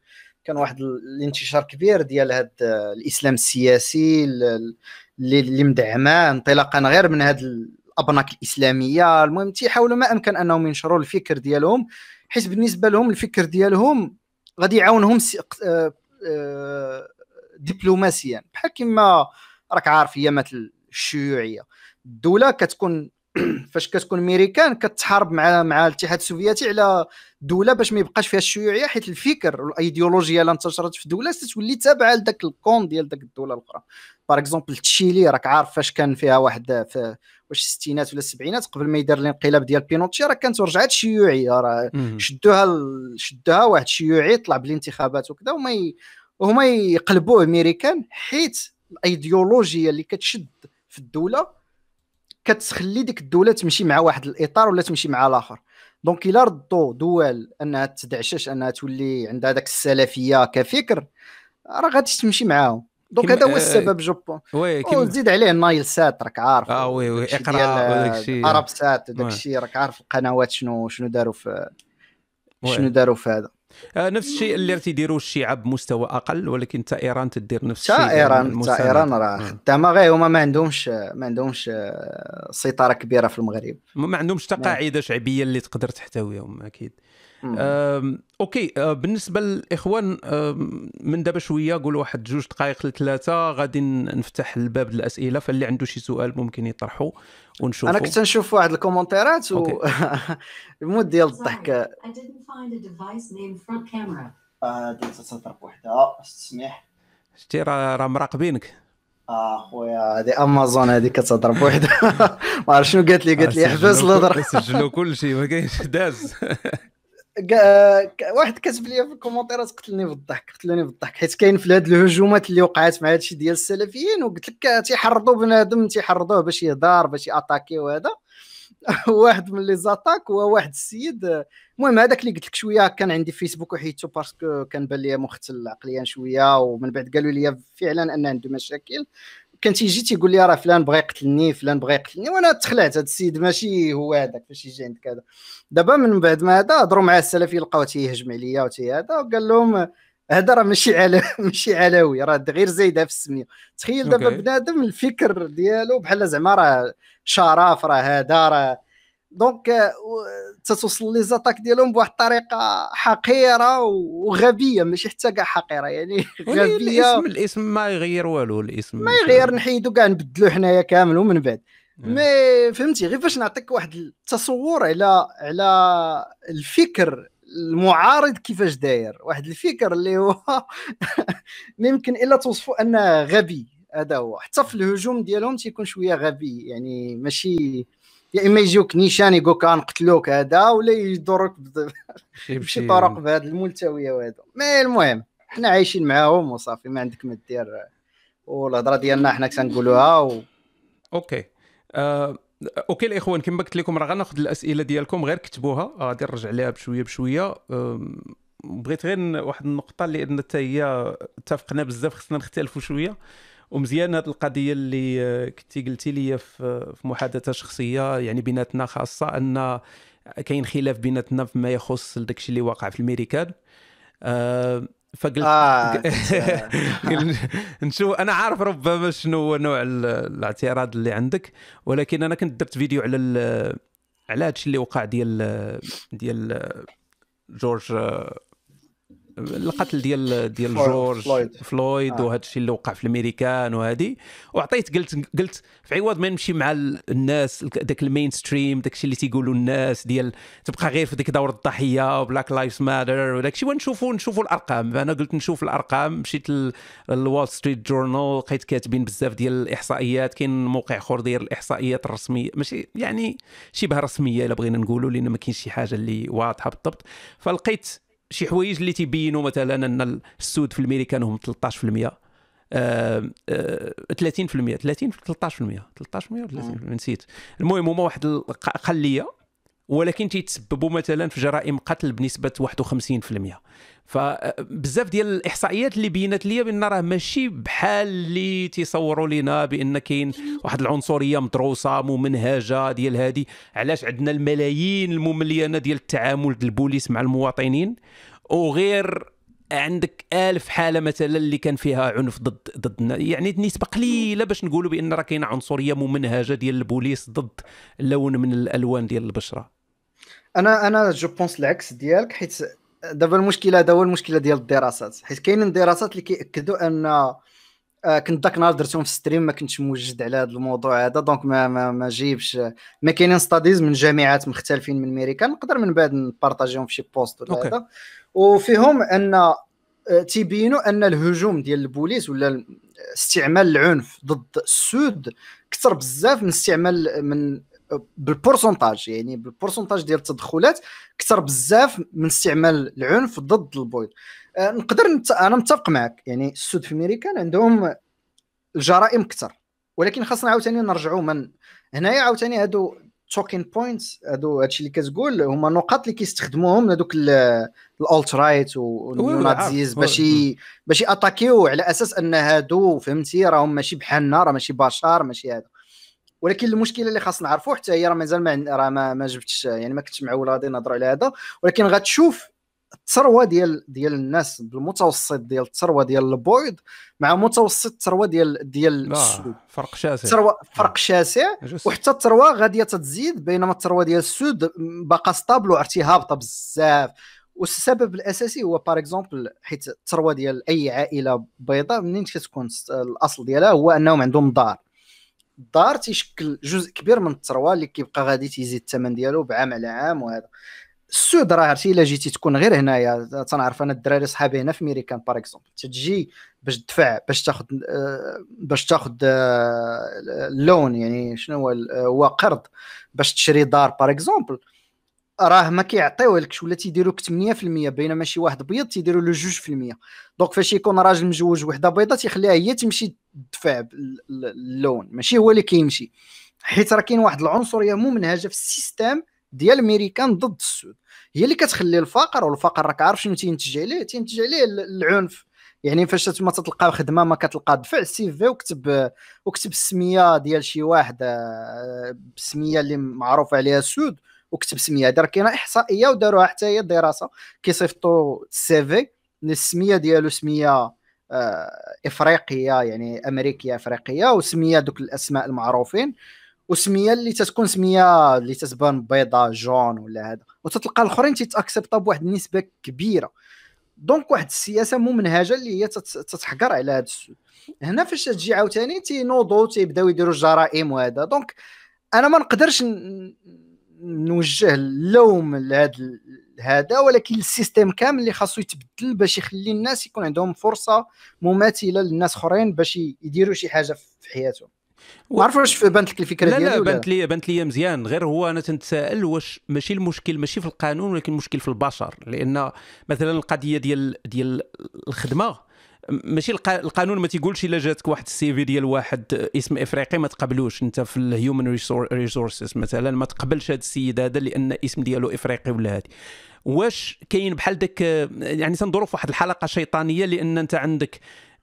كان واحد الانتشار كبير ديال هذا الإسلام السياسي اللي مدعمة انطلاقا غير من هذه الأبناك الإسلامية. المهم تيحاولوا ما أمكن أنهم ينشروا الفكر ديالهم حيت بالنسبة لهم الفكر ديالهم غادي يعاونهم آه، آه، دبلوماسيا. بحال كما راك عارف هي مثل الشيوعية. الدولة كتكون [CLEARS THROAT] فاش كتكون ميريكان كتحارب مع مع الاتحاد السوفيتي على دولة باش ما يبقاش فيها الشيوعية حيت الفكر والايديولوجيا اللي انتشرت في دوله ستولي تابعة لذاك الكون ديال ذاك الدولة الأخرى. par exemple تشيلي راك عارف فاش كان فيها واحد في واش الستينات ولا السبعينات قبل ما يدير الانقلاب ديال بينوتشي راه كانت رجعت شيوعية راه شدوها شدوها واحد شيوعي طلع بالانتخابات وكذا وما ي... وهما يقلبوه أمريكان حيت الأيديولوجيا اللي كتشد في الدولة كتخلي ديك الدولة تمشي مع واحد الإطار ولا تمشي مع الآخر. donc الا ردوا دول أنها تدعشش أنها تولي عندها داك السلفية كفكر راه غادي تمشي معاهم. donc هذا هو السبب جو oui وزيد عليه النايل سات راك عارف. آه oui oui اقرا وداك الشيء عرب سات وداك الشيء راك عارف القنوات شنو شنو داروا في شنو داروا في هذا. آه نفس الشيء اللي تيديروه الشيعة بمستوى أقل ولكن حتى إيران تدير نفس الشيء حتى إيران حتى إيران راه خدامة. غير هما ما عندهمش ما عندهمش آه، سيطرة كبيرة في المغرب. ما عندهمش حتى قاعدة شعبية اللي تقدر تحتويهم أكيد. أوكي أه بالنسبة للإخوان من دابا شوية قول واحد جوج دقائق لثلاثة غادي نفتح الباب للأسئلة فاللي عنده شي سؤال ممكن يطرحه. ونشوفه أنا كنت نشوف واحد ال commentaireات و [LAUGHS] ال mode ديال الضحك. هادي تضرب وحده تسمح شتي راه راه مراقبينك. آه خويا هذه امازون هذه كتضرب وحده [LAUGHS] ما عرف شنو قالت لي. قالت لي حبس الهضرة. سجلوا كل شيء ما كاينش داز. [LAUGHS] واحد كتب لي في ال commentaireات قتلني بالضحك قتلني بالضحك حيت كاين في هاد الهجومات اللي وقعت مع هادشي ديال السلفيين وقلت لك تيحرضوا بنادم تيحرضوه باش يهضر باش يattaquer وهذا. [LAUGHS] واحد من les attaques هو واحد السيد المهم هذاك اللي قلت لك شوية كان عندي فيسبوك وحيدته parce que كان بان لي مختل عقليا شوية ومن بعد قالوا لي فعلا أن عنده مشاكل. كان تيجي تيقول لي راه فلان بغى يقتلني فلان بغى يقتلني وأنا تخلعت. هذا السيد ماشي هو هذاك فاش يجي عندك هذا. دابا من بعد ما هذا هضروا مع السلفي لقاو تيهجم عليا وتي هذا وقال لهم هذا راه ماشي على [LAUGHS] ماشي علوي راه غير زايده في السمية. تخيل دابا بنادم الفكر ديالو بحال زعما راه شرف راه هذا راه donc تتوصل les attaques ديالهم بواحد الطريقة حقيرة وغبية ماشي حتى كاع حقيرة يعني [LAUGHS] غبية. الاسم الاسم ما يغير والو الاسم ما يغير نحيدو كاع نبدلو حنايا كامل ومن بعد. mais فهمتي غير باش نعطيك واحد التصور على على الفكر المعارض كيفاش داير واحد الفكر اللي هو [LAUGHS] ما يمكن إلا توصفه أنه غبي هذا هو. حتى في الهجوم ديالهم تيكون شوية غبي يعني ماشي يا إما يجيوك نيشان يقولك نقتلوك هذا ولا يدورك [LAUGHS] بشي طرق بهذه الملتوية وهذا mais المهم حنا عايشين معاهم وصافي ما عندك ما دير. والهضرة ديالنا حنا كنقولوها و... OK. آه، OK الإخوان كما قلت لكم راه غناخذ الأسئلة ديالكم غير كتبوها. غادي نرجع ليها بشوية بشوية. آم، بغيت غير واحد النقطة لأن حتى هي اتفقنا بزاف خصنا نختلفوا شوية. ومزيان هذه القضية اللي آه، كنتي قلتي لي في في محادثة شخصية يعني بيناتنا خاصة أن كاين خلاف بيناتنا فيما يخص داكشي اللي واقع في الميريكان آه، فقلت [LAUGHS] قل- نشوف أنا عارف ربما شنو هو نوع ال- الاعتراض اللي عندك ولكن أنا كنت درت فيديو على على هادشي اللي وقع ديال ديال جورج القتل ديال ديال جورج فلويد. فلويد آه. وهذا الشيء اللي وقع في الأمريكان وهذه وعطيت قلت قلت في عوض ما نمشي مع ال- الناس داك ال mainstream داك الشيء اللي تيقولوا الناس ديال تبقى غير في ديك دور الضحية و Black Lives Matter وداك الشيء ونشوفوا نشوفوا الأرقام. فانا قلت نشوف الأرقام. مشيت لل Wall Street Journal لقيت كاتبين بزاف ديال الإحصائيات. كاين موقع أخر داير الإحصائيات الرسمية. ماشي يعني شبه رسمية إلا بغينا نقولوا لأن ما كاينش شي حاجة اللي واضحة بالضبط. فلقيت شي حوايج اللي تيبينوا مثلا أن السود في الميريكان هم 13% آه، آه، 30% 30 13% 13% ولا 30% نسيت. المهم هما واحد الاقليه ولكن تيتسببوا مثلا في جرائم قتل بنسبة 51% فبزاف ديال الإحصائيات اللي بينت لي بأن راه ماشي بحال اللي تيصوروا لنا بأن كاين واحد العنصرية مدروسة ممنهجة ديال هذه علاش عندنا الملايين المملينه ديال التعامل ديال البوليس مع المواطنين؟ وغير عندك ألف حالة مثلا اللي كان فيها عنف ضد ضد يعني نسبة قليلة باش نقولوا بأن راه كاينة عنصرية ممنهجة ديال البوليس ضد لون من الألوان ديال البشرة. أنا أنا je pense العكس ديالك حيت دابا المشكلة هذا هو المشكلة ديال الدراسات. حيت كاينين دراسات اللي كيأكدوا أن كنت ذاك النهار درتهم في stream ما كنتش موجد على هذا الموضوع هذا donc ما ما, ما جيبش ما كاينين studies من جامعات مختلفين من أمريكا نقدر من بعد نبارطاجيهم في شي post ولا. هذا وفيهم أن آه، تيبينوا أن الهجوم ديال البوليس ولا استعمال العنف ضد السود كثر بزاف من استعمال من بال pourcentage يعني بال pourcentage ديال التدخلات كثر بزاف من استعمال العنف ضد البيض آه، نقدر نت... أنا متفق معك يعني السود في امريكان عندهم الجرائم كثر ولكن خاصنا عاوتاني نرجعوا من هنايا عاوتاني هادو talking points هادو هادشي اللي كتقول هما نقاط اللي كيستخدموهم هذوك ال alt-right وال neo-Nazis عارف. باش باش يأتاكيو على أساس أن هادو فهمتي راهم ماشي بحالنا راه ماشي بشر ماشي هذا ولكن المشكلة اللي خاصنا نعرفوا حتى هي راه مازال ما راه ما, ما جبتش يعني ما كنتش معول غادي نهضروا على هذا. ولكن غتشوف الثروة ديال ديال الناس بالمتوسط ديال الثروة ديال البويض مع متوسط الثروة ديال ديال السود فرق شاسع. الثروه فرق شاسع. وحتى الثروة غادية تتزيد بينما الثروة ديال السود باقا stable وعرفتي هابطه بزاف. والسبب الأساسي هو par exemple حيت الثروة ديال أي عائلة بيضاء منين كتكون الأصل ديالها هو أنهم عندهم دار. الدار تيشكل جزء كبير من الثروة اللي كيبقى غادي تيزيد الثمن ديالو بعام على عام وهذا. السود راه عرفتي إلا جيتي تكون غير هنايا تنعرف أنا الدراري صحابي هنا في ميريكان par exemple تجي باش تدفع باش تاخذ آه، باش تاخذ آه، ال loan يعني شنو هو ال- هو قرض باش تشري دار par exemple راه ما كيعطيوه لكش ولا لك 8% بينما شي واحد بيض تيديروا له 2% donc فاش يكون راجل مجوج وحدة بيضاء تيخليها هي تمشي ال- ال loan ماشي هو اللي كيمشي. حيت راه كاين واحد العنصرية ممنهجة في ال system ديال الميريكان ضد السود. هي اللي كتخلي الفقر والفقر راك عارف شنو تينتج عليه تينتج عليه ال- العنف. يعني فاش تما تلقى خدمة ما كتلقى دفع ال CV وكتب وكتب السمية ديال شي واحد آه، بالسميه اللي معروف عليها السود وكتب سمية. راه كاينة إحصائية وداروها حتى هي دراسه كيصيفطوا ال CV السمية ديالو سمية آه، إفريقية يعني أمريكية إفريقية وسمية دوك الأسماء المعروفين وسمية اللي تتكون سمية اللي تتبان بيضاء جون ولا هذا. وتتلقى الأخرين تيتاكسبطا بواحد النسبة كبيرة. donc واحد السياسة ممنهجة اللي هي تت- تتحقر على هذا السود هنا فاش تجي عاوتاني تينوضوا تيبداو يديروا الجرائم وهذا. donc أنا ما نقدرش نوجه اللوم لهذا هذا ولكن ال system كامل اللي خاصو يتبدل باش يخلي الناس يكون عندهم فرصة مماثلة للناس اخرين باش يديروا شي حاجة في حياتهم. ما عرف واش بانت لك الفكرة لا لا بانت لي بانت لي مزيان. غير هو أنا تنتسائل واش ماشي المشكل ماشي في القانون ولكن المشكل في البشر. لأن مثلا القضية ديال ديال الخدمة ماشي القانون ما تيقولش إلا جاتك واحد CV ديال واحد اسم إفريقي ما تقبلوش أنت في ال human resources مثلا ما تقبلش هذا السيد هذا لأن اسم ديالو إفريقي ولا هادي. واش كاين بحال داك يعني تنظروا في واحد الحلقة شيطانية لأن أنت عندك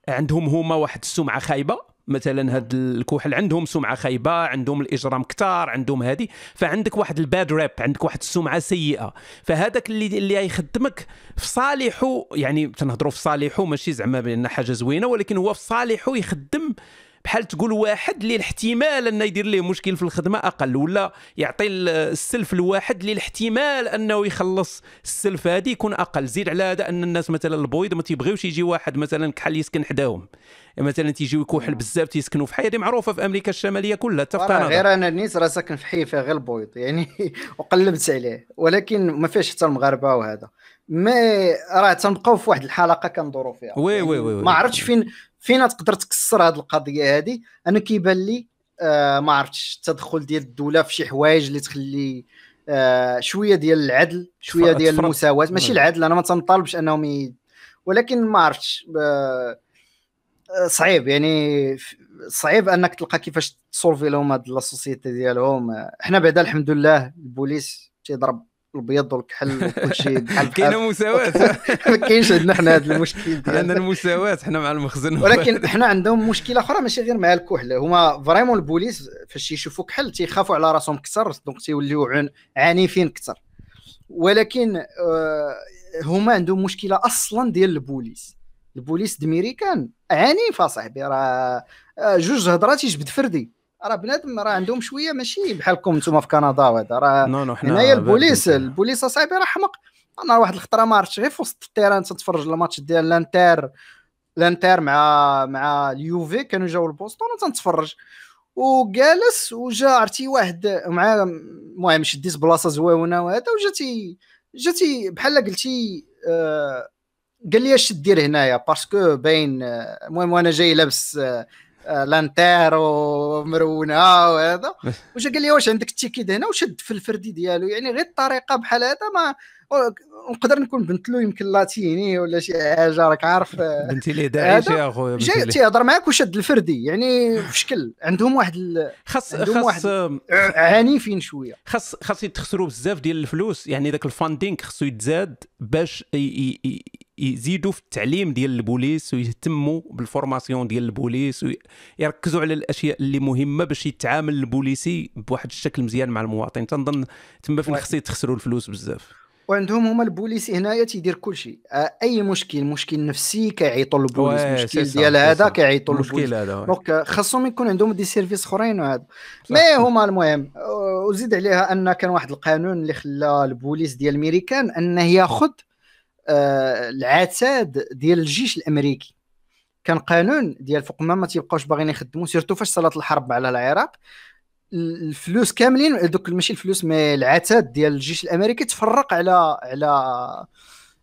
عندهم هما واحد السمعة خايبة؟ مثلا هاد الكحل عندهم سمعة خايبة عندهم الإجرام كتار عندهم هذه فعندك واحد الباد راب عندك واحد السمعة سيئة. فهذاك اللي اللي يخدمك في صالحه يعني تنهضروا في صالحه ماشي زعما بان حاجة زوينة ولكن هو في صالحه يخدم بحال تقول واحد اللي الاحتمال أنه يدير ليه مشكل في الخدمة أقل ولا يعطي السلف لواحد اللي الاحتمال أنه يخلص السلف هذه يكون أقل. زيد على هذا أن الناس مثلا البويض ما تيبغيوش يجي واحد مثلا كحل يسكن حداهم. مثلا تيجيو يكوحل بزاف تيسكنوا في حي هذه معروفة في أمريكا الشمالية كلها حتى في كندا. غير أنا نيت راه ساكن في حي فيها غير البويض يعني [LAUGHS] وقلبت عليه. ولكن ما فيهش حتى المغاربة وهذا. مي راه تنبقاو في واحد الحلقة كندوروا فيها. oui يعني oui oui ما عرفتش فين فين تقدر تكسر هذه القضية هذه أنا كيبان لي آه ما عرفتش التدخل ديال الدولة في شي حوايج اللي تخلي آه شوية ديال العدل شوية ديال المساواة. ماشي العدل أنا ما تنطالبش أنهم ي... ولكن ما عرفتش آه صعيب يعني صعيب أنك تلقى كيفاش تسولفي لهم هاد la société ديالهم. حنا بعدا الحمد لله البوليس تيضرب الابيض والكحل وكل شيء [LAUGHS] بحال كاينة مساواة. [LAUGHS] ما كاينش عندنا حنا هذا المشكل [LAUGHS] ديالنا. عندنا المساواة حنا مع المخزن. ولكن حنا عندهم مشكلة أخرى ماشي غير مع الكحل. هما vraiment البوليس فاش يشوفوا كحل تيخافوا على راسهم كثر donc تيوليو عنيفين كثر. ولكن آه، هما عندهم مشكلة أصلا ديال البوليس. البوليس d'américain عنيف اصاحبي راه آه، جوج هضرات يجبد فردي. راه بنادم راه عندهم شوية ماشي بحالكم نتوما في كندا وهذا راه هنايا البوليس البوليس اصاحبي راه حمق. أنا واحد الخطرة ما عرفتش غير في وسط ال terrain تتفرج الماتش ديال l'Inter l'Inter مع مع اليوفي كانوا جاوا لبوسطون تنتفرج وجالس وجا عرفتي واحد مع المهم شديت بلاصة زويونه وهذا وجاتي جاتي بحال قلتي آه قال لي اش دير هنايا parce que باين آه، المهم وأنا جاي لابس آه آه، l'Inter ومرونه وهذا. [LAUGHS] واش قال لي واش عندك ال ticket هنا؟ وشد في الفردي ديالو؟ يعني غير الطريقة بحال هذا ما نقدر نكون بنت له يمكن لاتيني ولا شي حاجة راك عارف. بنتي لي داعش يا أخويا جاي تيهضر معاك وشد الفردي يعني في شكل عندهم واحد ال... خاص عندهم خاص واحد عنيفين شوية. خاص خاص يتخسروا بزاف ديال الفلوس يعني ذاك ال funding خصو يتزاد باش ي... ي... يزيدوا في التعليم ديال البوليس ويهتموا ب la formation ديال البوليس ويركزوا على الأشياء اللي مهمة باش يتعامل البوليسي بواحد الشكل مزيان مع المواطن. تنظن تما فين خصو يتخسروا الفلوس بزاف. وعندهم هما البوليسي هنايا تيدير كل شيء آه، أي مشكل؟ مشكل نفسي كيعيطوا للبوليس. مشكل ديال هذا كيعيطوا للبوليس. donc خاصهم يكون عندهم des services أخرين وهذا. mais هما المهم؟ وزيد عليها أن كان واحد القانون اللي خلى البوليس ديال الميريكان انه ياخذ آه، العتاد ديال الجيش الأمريكي. كان قانون ديال فوق ما ما تيبقاوش باغيين يخدموا surtout فاش صارت الحرب على العراق. الفلوس كاملين دوك ماشي الفلوس mais العتاد ديال الجيش الأمريكي تفرق على على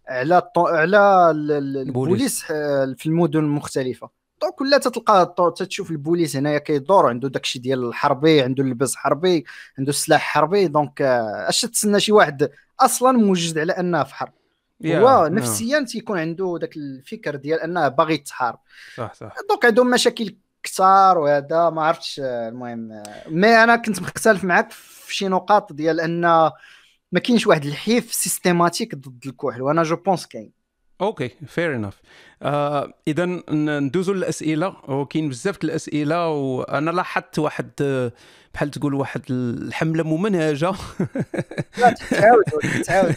على على البوليس. آه، في المدن المختلفة. donc ولا تتلقى تتشوف البوليس هنايا كيدور عنده داكشي ديال الحربي عنده اللبس حربي عنده السلاح حربي. donc آه، اش تسنى شي واحد أصلا موجد على أنه في حرب؟ هو نفسيا تيكون عنده ذاك الفكر ديال أنه باغي يتحارب. صح صح. donc عندهم مشاكل كثار وهذا ما عرفتش المهم. mais أنا كنت مختلف معك في شي نقاط ديال أن ما كاينش واحد الحيف systématique ضد الكحل وأنا je pense كاين. OK fair enough اذا ندوزو للأسئلة وكاين بزاف الأسئلة وأنا لاحظت واحد بحال تقول واحد الحملة ممنهجة. لا تتعاود تتعاود.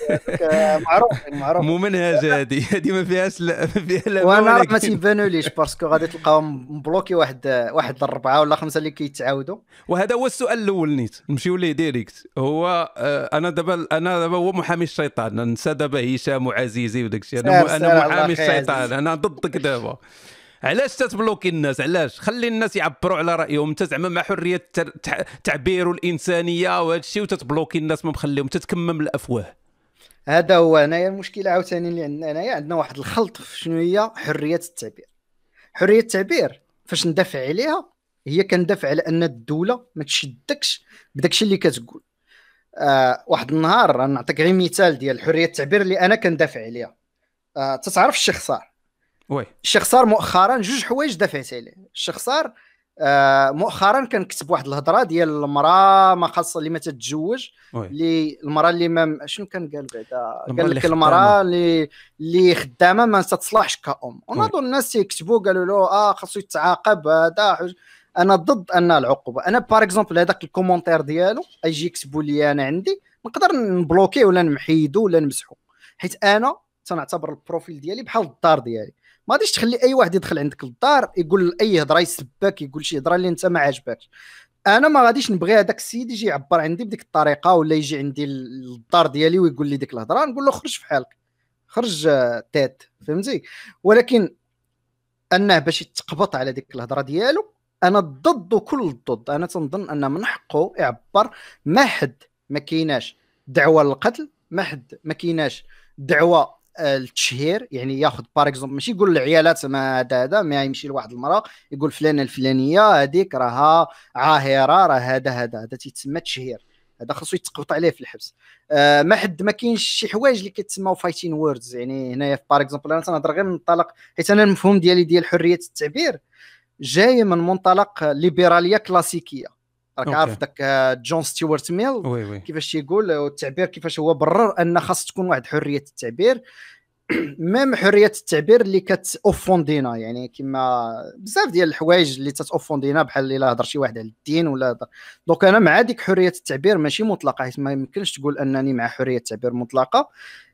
معروف معروف. ممنهجة هذه هذه ما فيهاش لا ما فيها لا وأنا ما تيبانوليش parce que غادي تلقاهم مبلوكي واحد واحد الاربعه ولا خمسة اللي كيتعاودوا. وهذا هو السؤال الأول نيت. نمشيو ليه direct. هو آه، أنا دابا أنا دابا هو محامي الشيطان. ننسى دابا هشام وعزيزي وداك الشيء أنا أنا محامي الشيطان. أنا ضدك دابا. علاش تتبلوكي الناس؟ علاش؟ خلي الناس يعبروا على رأيهم انت زعما مع حرية التعبير والانسانيه وهذا الشيء وتتبلوكي الناس ما مخليهم تتكمم الأفواه. هذا هو أنايا المشكلة عاوتاني اللي عندنا أنايا عندنا واحد الخلط في شنو هي؟ حرية التعبير. حرية التعبير فاش ندافع عليها؟ هي كندافع على أن الدولة ما تشدكش بداك الشيء اللي كتقول. آه واحد النهار نعطيك غير مثال ديال حرية التعبير اللي أنا كندافع عليها. آه تتعرف الشيخ صار وي. الشيخ صار مؤخرا جوج حوايج دافعت عليه الشيخ صار آه مؤخرا كان كتب واحد الهضرة ديال المرأة ما خاصة اللي ما تتزوج اللي المرأة اللي ما شنو كان قال بعدا؟ قال لك المرأة اللي اللي خدامة ما تتصلحش كأم. ونظن الناس تيكتبوا قالوا له آه خاصو يتعاقب هذا أنا ضد أن العقوبة. أنا باغ اكزومبل هذاك الكومونتير ديالو يجي يكتبوا لي أنا عندي نقدر نبلوكي ولا نمحيدو ولا نمسحو. حيت أنا تنعتبر ال profil ديالي بحال الدار ديالي. ما غاديش تخلي أي واحد يدخل عندك للدار يقول أي هضرة يسبك يقول شي هضرة اللي أنت ما عاجبكش. أنا ما غاديش نبغي هذاك السيد يجي يعبر عندي بديك الطريقة ولا يجي عندي للدار ديالي ويقول لي ديك الهضرة. نقول له خرج في حالك خرج آه، تات فهمتي؟ ولكن أنه باش يتقبط على ديك الهضرة ديالو أنا ضد كل الضد. أنا تنظن أن من حقه يعبر. ما حد ما كايناش دعوة للقتل ما حد ما كايناش دعوة التشهير يعني ياخذ par exemple ماشي يقول للعيالات ما هذا هذا ما يمشي لواحد المرأة يقول فلانة الفلانية هذيك راها عاهرة راه هذا هذا هذا تيتسمى تشهير. هذا خاصو يتقبط عليه في الحبس. آه ما حد ما كاينش شي حوايج اللي كيتسموا fighting words يعني هنايا par exemple أنا تنهضر غير من منطلق حيت أنا المفهوم ديالي ديال حرية التعبير جاي من منطلق ليبراليه كلاسيكيه راك عارف ذاك جون ستيوارت ميل oui oui. كيفاش يقول التعبير كيفاش هو برر أن خاص تكون واحد حرية التعبير. [CLEARS THROAT] même حرية التعبير اللي كت défend ينا يعني كما بزاف ديال الحوايج اللي تت défend ينا بحال إلا هضر شي واحد على الدين ولا donc أنا مع ديك حرية التعبير ماشي مطلقة حيت ما يمكنش تقول أنني مع حرية التعبير مطلقة.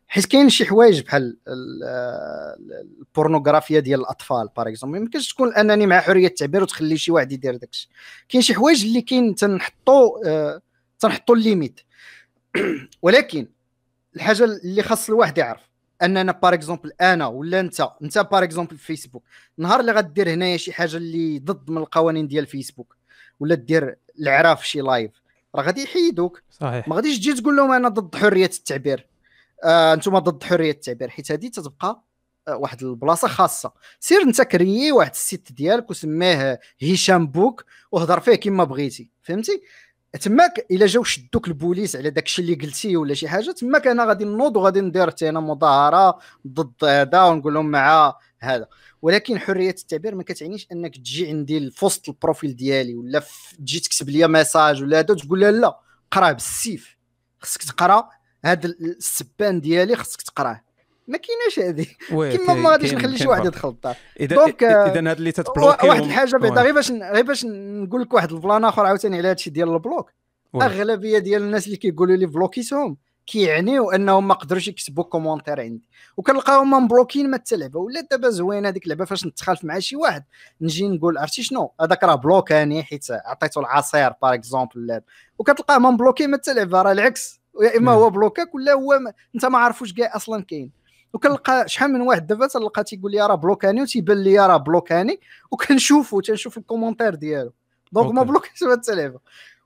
حيت كاين شي حوايج بحال البورنوغرافيا ديال الأطفال par exemple ما يمكنش تكون انني مع حرية التعبير وتخلي شي واحد يدير داكشي. كاين شي حوايج اللي كاين تنحطوا آه تنحطوا الـ limites [CLEARS THROAT] ولكن الحاجة اللي خاص الواحد يعرف أننا par exemple أنا ولا أنت أنت par exemple فيسبوك النهار اللي غدير هنايا شي حاجة اللي ضد من القوانين ديال فيسبوك ولا دير العراف شي live راه غادي يحيدوك. صحيح. ما غاديش تجي تقول لهم أنا ضد حرية التعبير. آه أنتم ضد حرية التعبير حيت هذه تتبقى آه واحد البلاصة خاصة. سير انت créer واحد الـ site ديالك وسميه هشام بوك وهضر فيه كما بغيتي فهمتي؟ تماك إلا جاو شدوك البوليس على داك الشيء اللي قلتي ولا شي حاجة تماك أنا غادي نوض وغادي ندير أنا مظاهرة ضد هذا ونقول لهم مع هذا. ولكن حرية التعبير ما كتعنيش أنك تجي عندي في وسط الـ profil ديالي ولا تجي تكتب لي message ولا هذا تقول لا لا قراه بالسيف. خصك تقرا هذا السبان ديالي خصك تقراه. ما كايناش هذه كيما ما غاديش نخلي شي واحد يدخل للدار donc اذا هذا اللي تت bloquer واحد الحاجة بعدا غير باش غير باش نقول لك واحد plan آخر عاوتاني على هذا الشيء ديال الـ bloc. أغلبية ديال الناس اللي كيقولوا لي bloquer تهم كيعنيو أنهم ما قدروش يكتبوا commentaire عندي. وكنلقاهم م bloquer ين ما حتى لعبة. ولا دابا زوينة هذيك اللعبة فاش نتخالف مع شي واحد. نجي نقول عرفتي شنو؟ هذاك راه bloquer اني حيت عطيته العصير par exemple وكتلقاه م bloquer ما حتى لعبة. راه العكس. يا اما هو bloquer اك ولا هو ما... أنت ما عارفوش كاع أصلا كاين. وكنلقى شحال من واحد دابا تلقى تيقول لي راه bloquer اني وتيبان لي راه bloquer اني وكنشوفو تنشوف الـ commentaire ديالو. donc ما bloquer ش حتى لعبه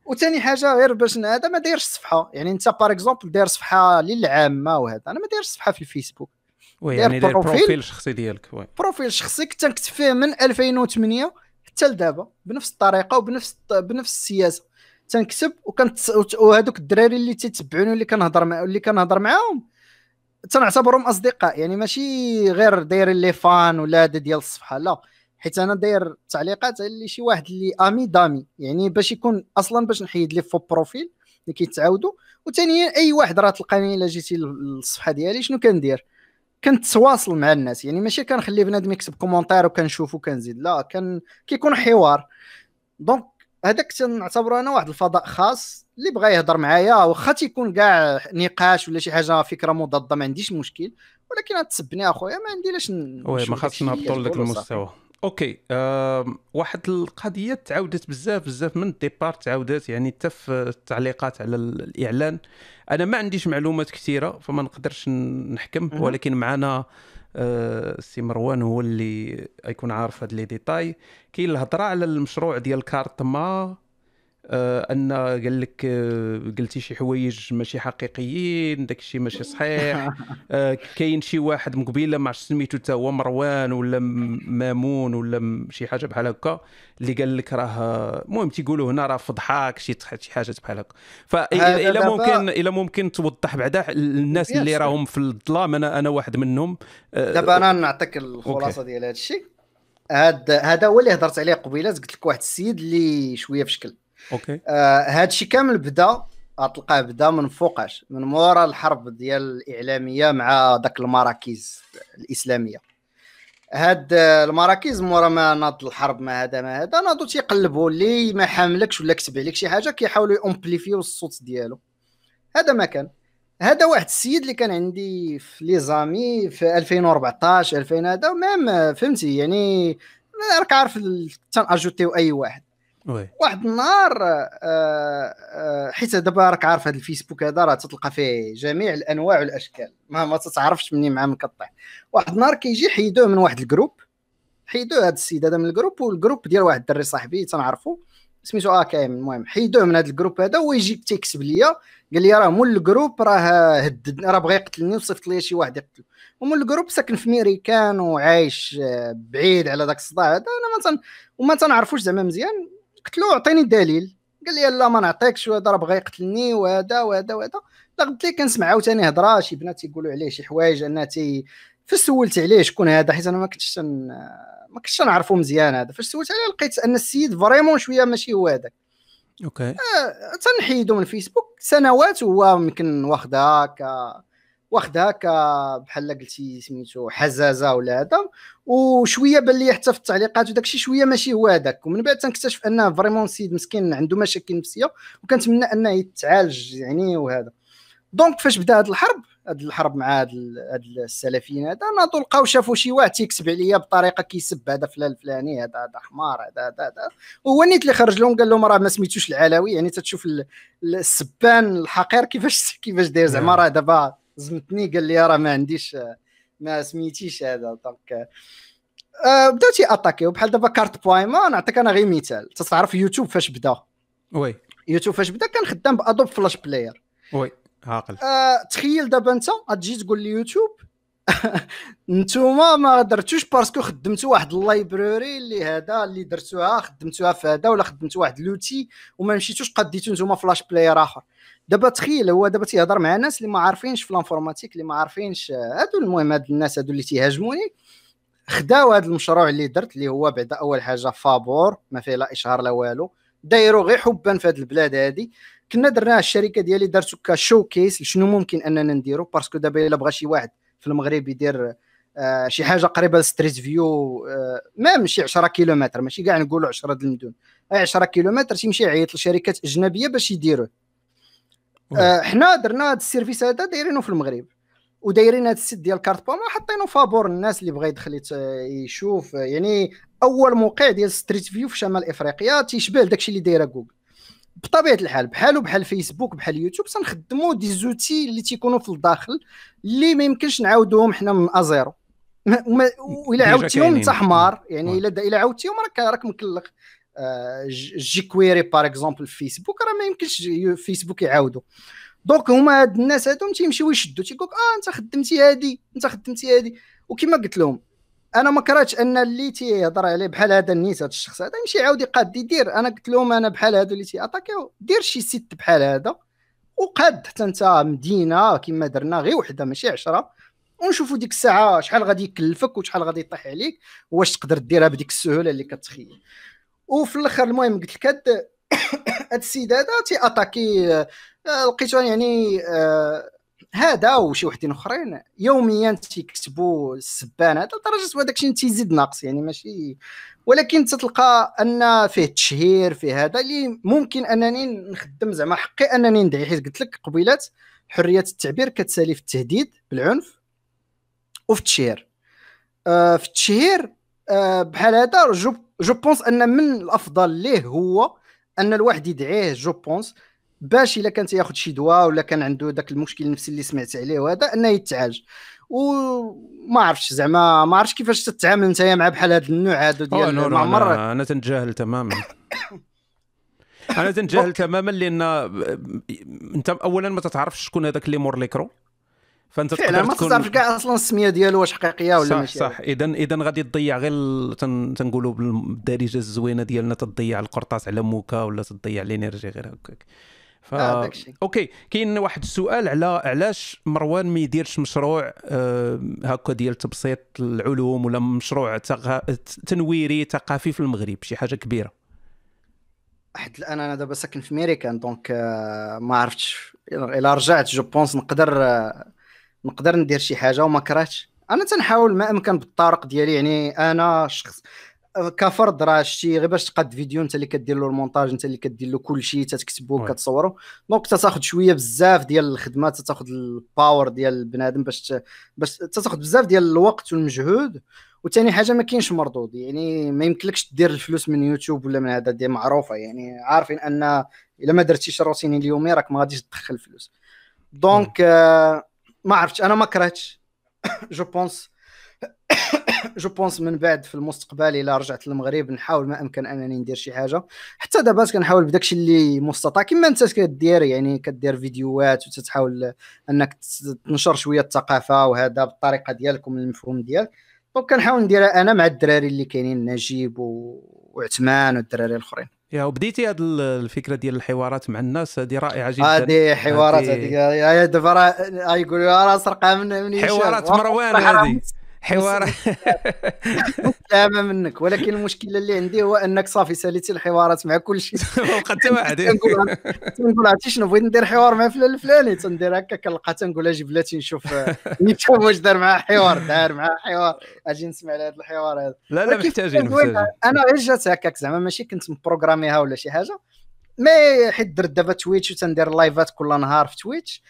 وثاني حاجة غير باش هذا ما دايرش صفحة. يعني أنت par exemple داير صفحة للعامة وهذا. أنا ما دايرش صفحة في الفيسبوك. oui يعني داير profil الشخصي ديالك oui. profil شخصي كنت نكتب فيه من 2008 حتى لدابا بنفس الطريقة وبنفس بنفس السياسة. تنكتب وكنت وهذوك الدراري اللي تيتبعوني اللي كنهضر مع اللي كنهضر معاهم تنعتبرهم أصدقاء. يعني ماشي غير دايرين لي fan ولا هذا ديال الصفحة لا. حيت أنا داير تعليقات اللي شي واحد اللي amis d'amis. يعني باش يكون أصلا باش نحيد les faux profils اللي كيتعاودوا. وثانيا أي واحد راه تلقاني إلا جيتي للصفحة ديالي شنو كندير؟ كنتواصل مع الناس. يعني ماشي كنخلي بنادم يكتب commentaire وكنشوف وكنزيد لا. كان كيكون حوار. donc هذاك تنعتبره أنا واحد الفضاء خاص اللي بغى يهضر معايا واخا تيكون كاع نقاش ولا شي حاجة فكرة مضادة ما عنديش مشكل. ولكن تسبني أخويا ما عندي لاش oui ما خاصش نهبطوا لذاك المستوى. OK أه واحد القضية تعاودت بزاف بزاف من الـ débats تعاودت يعني حتى في التعليقات على الإعلان. أنا ما عنديش معلومات كثيرة فما نقدرش نحكم ولكن معنا السي مروان هو اللي يكون عارف هاد les détails. كاين الهضرة على المشروع ديال كارت ما آه أن قال لك آه قلتي شي حوايج ماشي حقيقيين داك الشيء ماشي صحيح. [LAUGHS] آه كاين شي واحد مقبيلة ما عرفتش سميتو حتى هو مروان ولا مامون ولا شي حاجة بحال هكا اللي قال لك راه المهم تيقولوا هنا راه فضحاك شي شي حاجة بحال هكا. فإلا ممكن إلا ممكن توضح بعدا الناس اللي راهم في الظلام. أنا أنا واحد منهم. آه، دابا أنا نعطيك الخلاصة ديال هذا الشيء هذا هذا هو اللي هضرت عليه قبيلة قلت لك واحد السيد اللي شوية في شكل. أوكي. آه هذا الشيء كامل بدا غتلقاه بدا من فوقاش من مورا الحرب ديال الإعلامية مع ذاك المراكز الإسلامية. هاد المراكز مورا ما ناض الحرب ما هذا ما هذا ناضوا تيقلبوا اللي ما حاملكش ولا كتب عليك شي حاجة كيحاولوا ي amplifier و الصوت ديالو. هذا ما كان. هذا واحد السيد اللي كان عندي في les amis في 2014 2000 هذا même فهمتي يعني راك عارف تن ajouter و أي واحد. oui. واحد النهار آه آه حيت دابا راك عارف هذا الفيسبوك هذا راه تلقى فيه جميع الأنواع والأشكال. ما ما تتعرفش منين مع مقطع واحد النهار كيجي حيدوه من واحد الـ groupe. حيدوه هذا السيد هذا من الـ groupe و الـ groupe ديال واحد الدري صاحبي تنعرفو. سميتو آه كاين المهم حيدوه من هذا الـ groupe هذا ويجي تيكسب ليا. قال لي راه مول الـ groupe راه هدد راه بغى يقتلني وصيفط لي شي واحد يقتل ومول الـ groupe ساكن في ميريكان وعايش آه، بعيد على ذاك الصداع هذا. أنا ما تن... وما تنعرفوش زعما مزيان. قلت له اعطيني دليل قال لي لا ما نعطيكش وهذا راه بغى يقتلني وهذا وهذا وهذا. قلت ليه كنسمع عاوتاني هضرة شي بنات تيقولوا عليه شي حوايج انها تي فاش سولت عليه شكون هذا حيت أنا ما كنتش. ما كنتش نعرفو مزيان هذا. فاش سولت عليه لقيت أن السيد vraiment شوية ماشي هو هذاك. OK. آه تنحيدو من الفيسبوك سنوات هو يمكن واخدها ك واخدها ك بحال قلتي سميتو حزازة ولا هذا وشوية بان لي حتى في التعليقات وداك الشيء شوية ماشي هو هذاك ومن بعد تنكتشف أنه vraiment سيد مسكين عنده مشاكل نفسية وكنتمنى أنه يتعالج يعني وهذا donc فاش بدا هذه الحرب هذه الحرب مع هاد السلفيين هذا ناضوا لقاو شافوا شي واحد تيكسب عليا بطريقة كيسب هذا فلان الفلاني هذا هذا حمار هذا هذا هذا وهو نيت اللي خرج لهم قال لهم راه ما سميتوش العلوي يعني تتشوف السبان الحقير كيفاش [LAUGHS] كيفاش داير زعما. راه دابا زمتني قال لي راه ما عنديش ما سميتيش هذا donc أه بداو تي attaquer و بحال دابا كارت ما نعطيك أنا غير مثال. تعرف يوتيوب فاش بدأ؟ oui. يوتيوب فاش بدأ كان خدام ب Adobe Flash Player oui عاقل. آه تخيل دابا أنت غتجي تقول لي يوتيوب [LAUGHS] نتوما ما درتوش parce que خدمتوا واحد ال library اللي هذا اللي درتوها خدمتوها في هذا ولا خدمتوا واحد l'outil وما مشيتوش قديتو نتوما Flash Player آخر. دابا تخيل هو دابا تيهضر مع ناس اللي ما عارفينش في l'informatique اللي ما عارفينش هادو المهم هاد الناس هادو اللي تيهاجموني. خداو هذا المشروع اللي درت اللي هو بعدا أول حاجة فابور ما فيه لا إشهار لا والو. دايروا غير حبا في هذه البلاد هذه كنا درناها الشركة ديالي دارتو كشو كيس شنو ممكن أننا نديرو parce que دابا إلا بغى شي واحد في المغرب يدير آه شي حاجة قريبة ل Street View آه même شي 10 كيلومتر ماشي كاع نقولوا 10 المدن. أي 10 كيلومتر تيمشي يعيط لشركات أجنبية باش يديروه. آه حنا درنا هذا ال service هذا دايرينه في المغرب. ودايرين هذا ال site ديال كارت باما حاطينه فابور الناس اللي بغى يدخل يشوف يعني أول موقع ديال Street View في شمال إفريقيا تيشبه داكشي اللي دايرة جوجل. بطبيعة الحال بحالو بحال فيسبوك بحال يوتيوب تنخدموا des outils اللي تيكونوا في الداخل اللي ما يمكنش نعاودوهم حنا من à zéro. [LAUGHS] وإلا عاودتيهم انت حمار يعني إلا إلا عاودتيهم راك راك مكلخ. je query par exemple في فيسبوك راه ما يمكنش فيسبوك يعاودوا donc هما هاد الناس هادو تيمشيو يشدوا تيقول آه أنت خدمتي هادي أنت خدمتي هادي. وكما قلت لهم أنا ما كرهتش أن اللي تيهضر عليه بحال هذا النيس هذا الشخص هذا يمشي يعاود يقاد يدير. أنا قلت لهم أنا بحال هادو اللي تي attaquيو دير شي site بحال هذا وقاد. حتى أنت مدينة كما درنا غير وحدة ماشي عشرة. ونشوفوا ديك الساعة شحال غادي يكلفك وشحال غادي يطيح عليك واش تقدر ديرها بديك السهولة اللي كتخيل. وفي الآخر المهم قلت لك هاد [COUGHS] السيد هذا تي attaquer آه، لقيتو يعني آه هذا وشي وحدين أخرين يوميا تيكتبوا السبان هذا لدرجه هذاك الشيء تيزيد ناقص يعني ماشي. ولكن تتلقى أن فيه تشهير فيه هذا اللي ممكن أنني نخدم زعما حقي أنني ندعي حيت قلت لك قبيلات حرية التعبير كتسالي في التهديد بالعنف وفي التشهير. آه في التشهير آه بحال هذا je pense أن من الأفضل ليه هو أن الواحد يدعيه je pense باش إلا كان تياخذ شي دواء ولا كان عنده ذاك المشكل النفسي اللي سمعت عليه وهذا أنه يتعالج وما عرفتش زعما ما عرفتش كيفاش تتعامل انت مع بحال هذا النوع هذا ديال ما عمر أنا تنجاهل تماما. [COUGHS] أنا تنجاهل تماما لأن أنت اولا ما تتعرفش شكون هذاك اللي مور l'écran. فأنت فعلا ما تعرفش كاع أصلا السمية ديالو واش حقيقية ولا صح ماشي. صح. اذا اذا غادي تضيع غير تن... تنقولوا بالدارجة الزوينة ديالنا تضيع القرطاس على موكا ولا تضيع l'énergie غير هكاك. ف... آه okay كاين واحد السؤال على علاش مروان ما يديرش مشروع آه هكا ديال تبسيط العلوم ولا مشروع تغ... تنويري ثقافي في المغرب شي حاجة كبيرة. حيت الآن أنا دابا ساكن في ميريكان donc آه ما عرفتش. إلا رجعت je pense نقدر آه نقدر ندير شي حاجة وما كرهتش. أنا تنحاول ما إمكن بالطرق ديالي يعني أنا شخص كفرد راه شتي غير باش تقاد فيديو انت اللي كدير له le montage انت اللي كدير له كل شيء تكتبو كتصورو donc تاخذ شوية بزاف ديال الخدمة تاخذ ال power ديال البنادم باش باش تاخذ بزاف ديال الوقت والمجهود. وثاني حاجة ما كاينش مردود يعني ما يمكنلكش دير الفلوس من يوتيوب ولا من هذا دي معروفة. يعني عارفين أن إلا ما درتيش الروتين اليومي راك ما غاديش تدخل فلوس donc آه ما عرفتش أنا ما كرهتش. [COUGHS] je pense [COUGHS] je pense من بعد في المستقبل إلى رجعت للمغرب نحاول ما أمكن أنني ندير شي حاجة. حتى دابا كنحاول بداكشي اللي مستطاع كما أنت كدير يعني كدير فيديوهات وتتحاول أنك تنشر شوية الثقافة وهذا بالطريقة ديالك ومن المفهوم ديالك. دونك كنحاول نديرها أنا مع الدراري اللي كاينين نجيب وعثمان والدراري الأخرين. يا وبديتي هذه الفكرة ديال الحوارات مع الناس هذه رائعة جدا. هذه حوارات هذه دابا يقولوا راه سرقة من من حوارات مروان [LAUGHS] هذه حوار. سلامة [LAUGHS] منك ولكن المشكلة اللي عندي هو أنك صافي ساليتي الحوارات مع كل شيء. ما حتى واحد تنقول عرفتي شنو بغيت ندير حوار مع فلان الفلاني تندير هكا كنلقى تنقول أجي بلاتي نشوف [LAUGHS] نشوف واش دار معاه حوار دار معاه حوار أجي نسمع لهذا الحوار هذا. لا لا محتاجين أنا غير جات هكاك زعما ماشي كنت مprogrammيها ولا شي حاجة mais حيت درت دابا تويتش وتندير live ات كل نهار في تويتش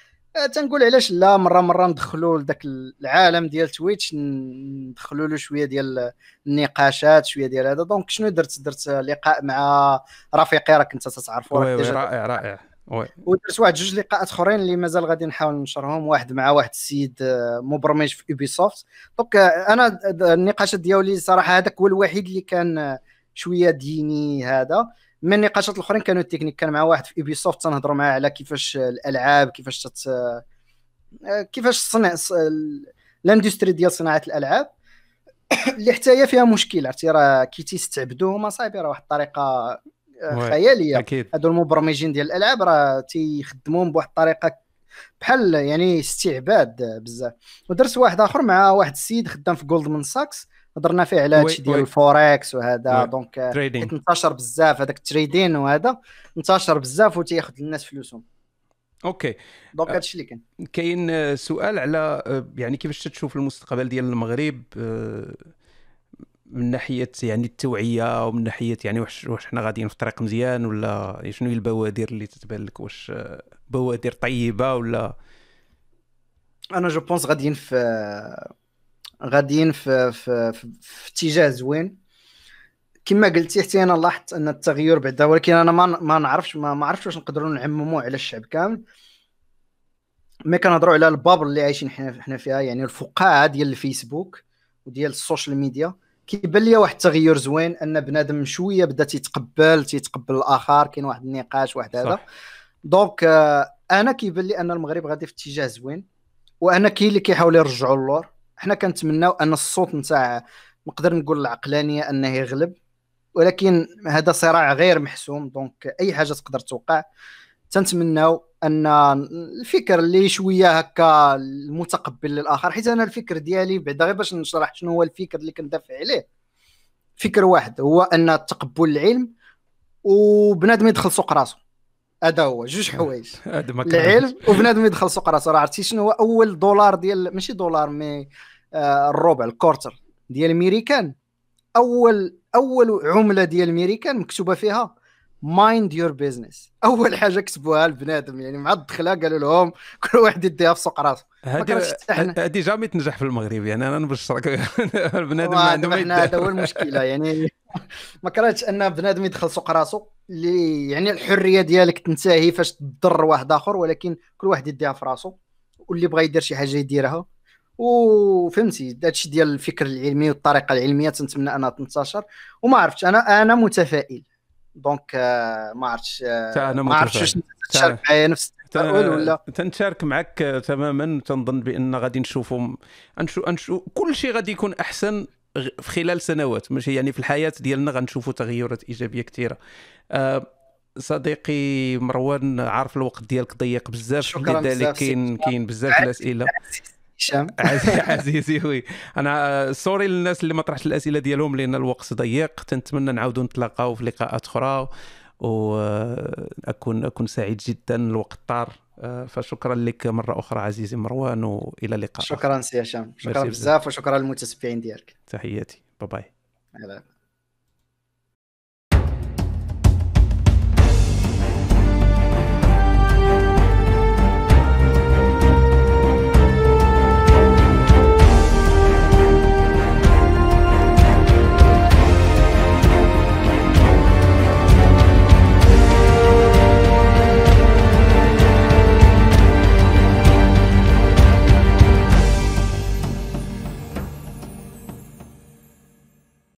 تنقول علاش لا مرة مرة ندخلوا لذاك العالم ديال تويتش ندخلوا له شوية ديال النقاشات شوية ديال هذا. donc شنو درت؟ درت لقاء مع رفيقي راك انت تتعرفوا رائع رائع. ودرت واحد جوج لقاءات أخرين اللي مازال غادي نحاول ننشرهم واحد مع واحد السيد آه، مبرمج في يوبي سوفت donc آه، أنا النقاشات ديالي صراحة هذاك هو الوحيد اللي كان شوية ديني هذا. من النقاشات الاخرين كانوا التكنيك كان مع واحد في يوبي سوفت تنهضروا معاه على كيفاش الألعاب كيفاش تت... كيفاش صنع ال industry ديال صناعة الألعاب. [COUGHS] اللي حتى هي فيها مشكل عرفتي؟ راه كي تيستعبدوهم صاحبي راه واحد الطريقة آه، خيالية. أكيد. هادو المبرمجين ديال الألعاب راه تيخدموهم بواحد الطريقة بحال يعني استعباد بزاف. ودرت واحد آخر مع واحد السيد خدام في جولدمان ساكس هضرنا فيه على هادشي ديال الفوركس وهذا. donc انتشر بزاف هذاك ال trading وهذا انتشر بزاف وتياخذ الناس فلوسهم. okay. donc آه، هادشي اللي كاين. كاين سؤال على آه، يعني كيفاش تشوف المستقبل ديال المغرب آه، من ناحية يعني التوعية ومن ناحية يعني واش واش حنا غاديين في طريق مزيان ولا شنو هي البوادر اللي تتبان لك؟ واش بوادر طيبة ولا؟ أنا je pense غاديين في غاديين في في, في, في اتجاه زوين. كما قلتي حتى أنا لاحظت أن التغير بعدا ولكن أنا ما ما نعرفش ما, ما عرفتش واش نقدروا نعمموا على الشعب كامل. mais كنهضروا على ال bubble اللي عايشين حنا حنا فيها يعني الفقاعة ديال الفيسبوك وديال السوشيال ميديا. كيبان لي واحد التغير زوين أن بنادم شوية بدأ تيتقبل تيتقبل الآخر كاين واحد النقاش واحد هذا. donc آه، أنا كيبان لي أن المغرب غادي في اتجاه زوين وأنا كاين اللي كيحاولوا يرجعوا اللور حنا كنتمناو أن الصوت نتاع نقدر نقول العقلانيه أنه يغلب ولكن هذا صراع غير محسوم donc أي حاجة تقدر توقع. تنتمناو أن الفكر اللي شوية هكا المتقبل للآخر حيت أنا الفكر ديالي بعدا غير باش نشرح شنو هو الفكر اللي كندافع عليه. فكر واحد هو أن تقبل العلم وبنادم يدخل سوق راسو. هذا هو جوج حوايج. [LAUGHS] العلم وبنادم يدخل سوق راسو راه عرفتي شنو هو؟ أول دولار ديال ماشي دولار mais آه الربع ال quarter ديال الميريكان أول أول عملة ديال الميريكان مكتوبة فيها mind your business أول حاجة كتبوها البنادم يعني مع الدخلة قالوا لهم كل واحد يديها في سوق راسه. هذه jamais تنجح في المغرب يعني أنا نبشرك. [LAUGHS] البنادم ما عنده هذا هو المشكلة يعني [LAUGHS] ما كرهتش أن بنادم يدخل سوق راسه اللي يعني الحرية ديالك تنتهي فاش تضر واحد آخر ولكن كل واحد يديها في راسه واللي بغى يدير شي حاجة يديرها. وفهمتي هادشي ديال الفكر العلمي والطريقة العلمية تنتمنى أنها تنتشر. وما عرفتش أنا أنا متفائل. donc آه، ما عرفتش آه، ما عرفتش تشارك معايا نفس التفاؤل ولا؟ تنشارك معك تماما تنظن بأن غادي نشوفوا ان شاء ان شاء كل شيء غادي يكون أحسن في خلال سنوات. ماشي يعني في الحياة ديالنا غنشوفوا تغيرات إيجابية كثيره أه صديقي مروان عارف الوقت ديالك ضيق بزاف لذلك كاين كاين بزاف الأسئلة. هشام. [LAUGHS] عزيزي oui أنا sorry للناس اللي ما طرحت الأسئلة ديالهم لأن الوقت ضيق. تنتمنى نعاودوا نتلاقاو في لقاءات أخرى واكون أكون سعيد جدا. الوقت طار. فشكرا لك مرة أخرى عزيزي مروان والى اللقاء شكرا سي هشام. شكرا بزاف وشكرا للمتتبعين ديالك. تحياتي. bye bye